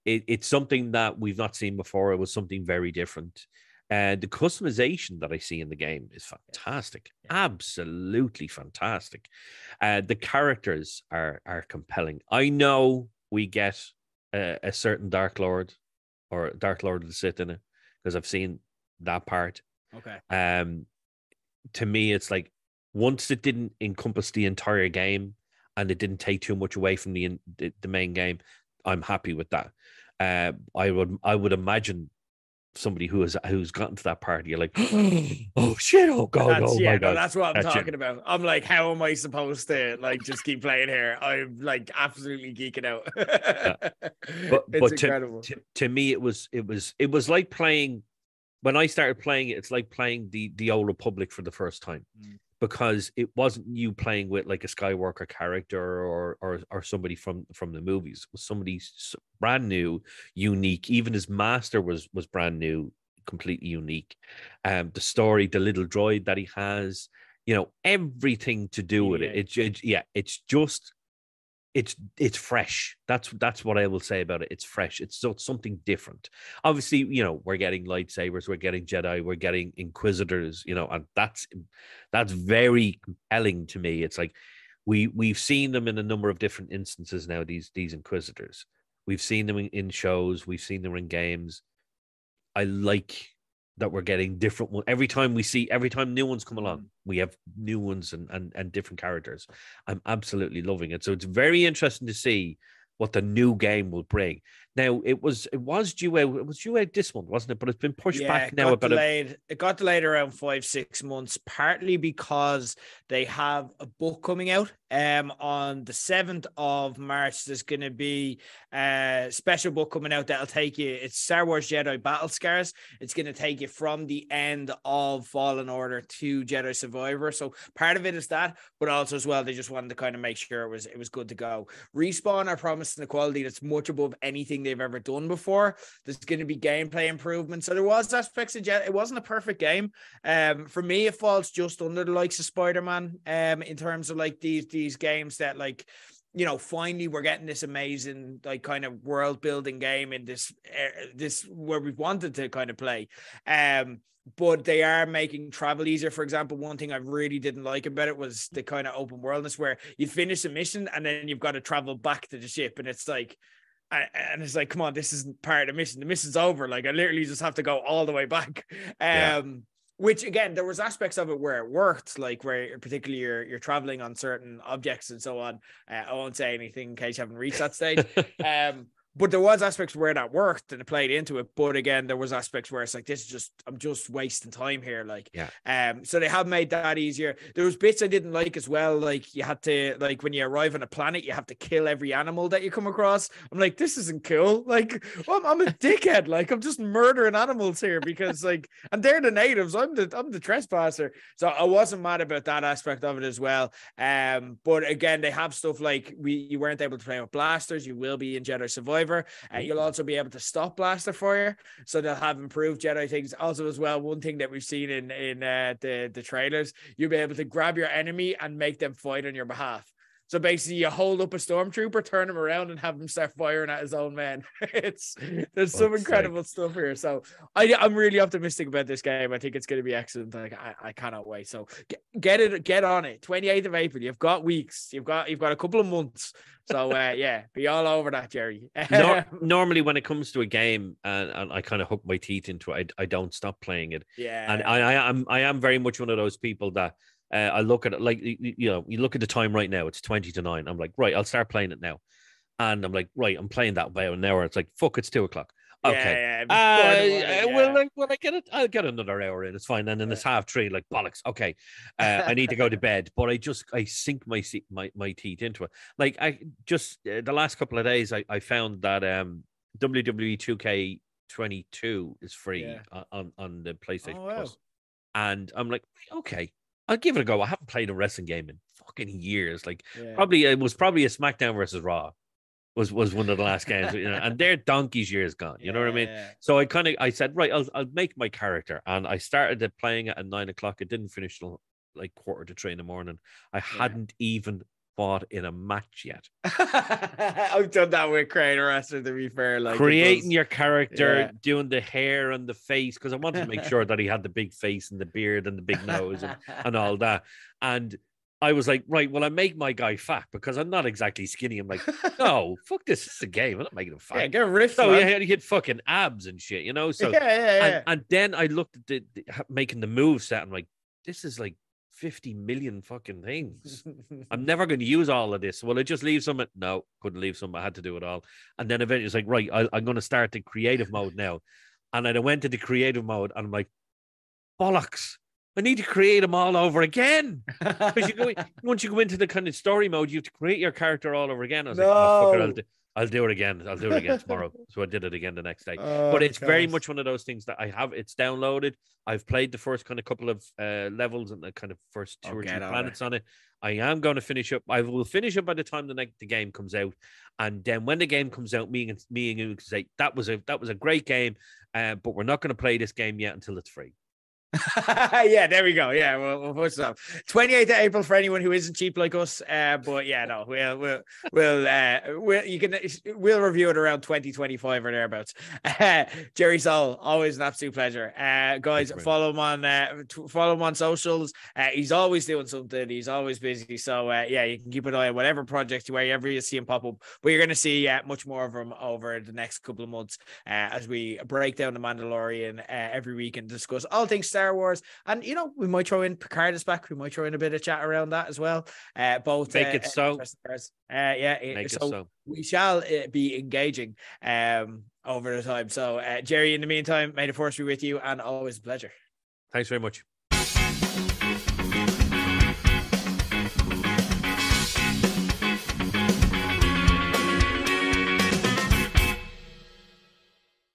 It, it's something that we've not seen before. It was something very different. And the customization that I see in the game is fantastic, Yeah. absolutely fantastic. Uh, the characters are are compelling. I know we get a, a certain Dark Lord or Dark Lord of the Sith in it because I've seen that part. Okay. Um, to me, it's like once it didn't encompass the entire game and it didn't take too much away from the in- the, the main game, I'm happy with that. Uh, I would I would imagine somebody who has who's gotten to that part, you're like, (gasps) oh shit, oh god, That's, oh yeah, my no, god. that's what I'm That's it. talking about. I'm like, how am I supposed to like just keep playing here? I'm like absolutely geeking out. (laughs) But it's but to, incredible. to to me it was it was it was like playing when I started playing it, it's like playing the the old Republic for the first time. Mm. Because it wasn't you playing with like a Skywalker character or or or somebody from from the movies. It was somebody brand new, unique. Even his master was was brand new, completely unique. Um, the story, the little droid that he has, you know, everything to do with it. Yeah. It's ju- yeah, it's just it's it's fresh. That's that's what I will say about it. It's fresh. It's so something different. Obviously, you know, we're getting lightsabers, we're getting Jedi, we're getting Inquisitors, you know, and that's that's very compelling to me. It's like we we've seen them in a number of different instances now. These these Inquisitors, we've seen them in, in shows, we've seen them in games. I like that we're getting different one every time we see every time new ones come along Mm. we have new ones and, and and different characters. I'm absolutely loving it. So it's very interesting to see what the new game will bring now it was it was due out it was due out this month wasn't it but it's been pushed Yeah, back now about a, delayed. It got delayed around five, six months, partly because they have a book coming out. Um, on the seventh of March, there's going to be a special book coming out that'll take you. It's Star Wars Jedi Battle Scars. It's going to take you from the end of Fallen Order to Jedi Survivor. So part of it is that, but also as well, they just wanted to kind of make sure it was it was good to go. Respawn are promising a quality that's much above anything they've ever done before. There's going to be gameplay improvements. So there was aspects of Jet. It wasn't a perfect game. Um, for me, it falls just under the likes of Spider-Man. Um, in terms of like these these games that like you know finally we're getting this amazing like kind of world building game in this uh, this where we've wanted to kind of play um but they are making travel easier for example one thing i really didn't like about it was the kind of open worldness where you finish a mission and then you've got to travel back to the ship and it's like and it's like come on this isn't part of the mission. The mission's over. Like i literally just have to go all the way back. Um Yeah. which again there was aspects of it where it worked like where particularly you're you're traveling on certain objects and so on. Uh, i won't say anything in case you haven't reached that stage. (laughs) Um but there was aspects where that worked and it played into it but again there was aspects where it's like this is just i'm just wasting time here like Yeah. um so they have made that easier. There was bits i didn't like as well like you had to like when you arrive on a planet you have to kill every animal that you come across. I'm like this isn't cool. (laughs) Like I'm, I'm a dickhead. Like i'm just murdering animals here because like (laughs) and they're the natives. I'm the i'm the trespasser. So i wasn't mad about that aspect of it as well. Um but again they have stuff like we you weren't able to play with blasters. You will be in jedi survivor uh, you'll also be able to stop blaster fire so they'll have improved jedi things. Also as well one thing that we've seen in in uh, the the trailers you'll be able to grab your enemy and make them fight on your behalf so basically, you hold up a stormtrooper, turn him around, and have him start firing at his own men. (laughs) it's there's some incredible stuff here. So I, I'm really optimistic about this game. I think it's going to be excellent. Like I, I cannot wait. So get, get it, get on it. 28th of April. You've got weeks. You've got you've got a couple of months. So uh, (laughs) yeah, be all over that, Jerry. Nor- (laughs) normally when it comes to a game and, and I kind of hook my teeth into it, I, I don't stop playing it. yeah, And I, I am I am very much one of those people that uh, I look at it like you know, you look at the time right now, it's 20 to 9. I'm like, right, I'll start playing it now. And I'm like, right, I'm playing that about an hour. It's like, fuck, it's two o'clock. Okay. yeah, Uh, the uh, morning, well, yeah. like, when I get it, I'll get another hour in. It's fine. And then it's half three, like bollocks. Okay, uh, I need to go to (laughs) bed, but I just I sink my my my teeth into it. Like I just uh, the last couple of days, I, I found that um WWE 2K22 is free Yeah. on, on on the PlayStation Oh, wow. Plus, and I'm like, okay, I'll give it a go. I haven't played a wrestling game in fucking years. Like Yeah. probably it was probably a SmackDown versus Raw. Was, was one of the last games, you know, and their donkey's years gone. You know what I mean? Yeah. So I kind of I said, right, I'll I'll make my character, and I started playing it at nine o'clock. It didn't finish till like quarter to three in the morning. I hadn't even in a match yet. (laughs) I've done that with Creator Wrestler to be fair. Like Creating your character, Yeah. doing the hair and the face, because I wanted to make sure (laughs) that he had the big face and the beard and the big nose and, (laughs) and all that. And I was like, right, well, I make my guy fat because I'm not exactly skinny. I'm like, no, fuck this. This is a game. I'm not making him fat. Yeah, get ripped. so yeah, he had fucking abs and shit, you know. So yeah, yeah, yeah. and, and then I looked at the, the making the move set. I'm like, this is like 50 million fucking things. I'm (laughs) never going to use all of this. Will I just leave some? No, couldn't leave some. I had to do it all. And then eventually it's like, right, I, I'm going to start the creative mode now. And then I went to the creative mode and I'm like, bollocks. I need to create them all over again. Because you go (laughs) once you go into the kind of story mode, you have to create your character all over again. I was like, oh, fuck it, I'll do, it again. I'll do it again tomorrow. (laughs) so I did it again the next day. Oh, but it's very much one of those things that I have. It's downloaded. I've played the first kind of couple of uh, levels and the kind of first two Oh, or three get on it. planets on it. I am going to finish up. I will finish up by the time the next the game comes out, and then when the game comes out, me and me and you can say that was a that was a great game, uh, but we're not going to play this game yet until it's free. (laughs) yeah, there we go. Yeah, we'll, we'll put some 28th of April for anyone who isn't cheap like us. Uh, but yeah, no, we'll we'll we'll uh we'll you can we'll review it around 2025 or thereabouts. Uh, (laughs) Jerry Soul, always an absolute pleasure. Uh, guys, follow him on uh t- follow him on socials. Uh, he's always doing something. He's always busy. So uh, yeah, you can keep an eye on whatever project you wherever you see him pop up. But you're gonna see uh, much more of him over the next couple of months uh, as we break down the Mandalorian uh, every week and discuss all things Star Wars. And you know, we might throw in Picard is back. We might throw in a bit of chat around that as well. Uh, both Make uh, it so. Uh, yeah, it- Make so, it so. we shall uh, be engaging um over the time. So, uh, Jerry, in the meantime, may the force be with you, and always a pleasure. Thanks very much.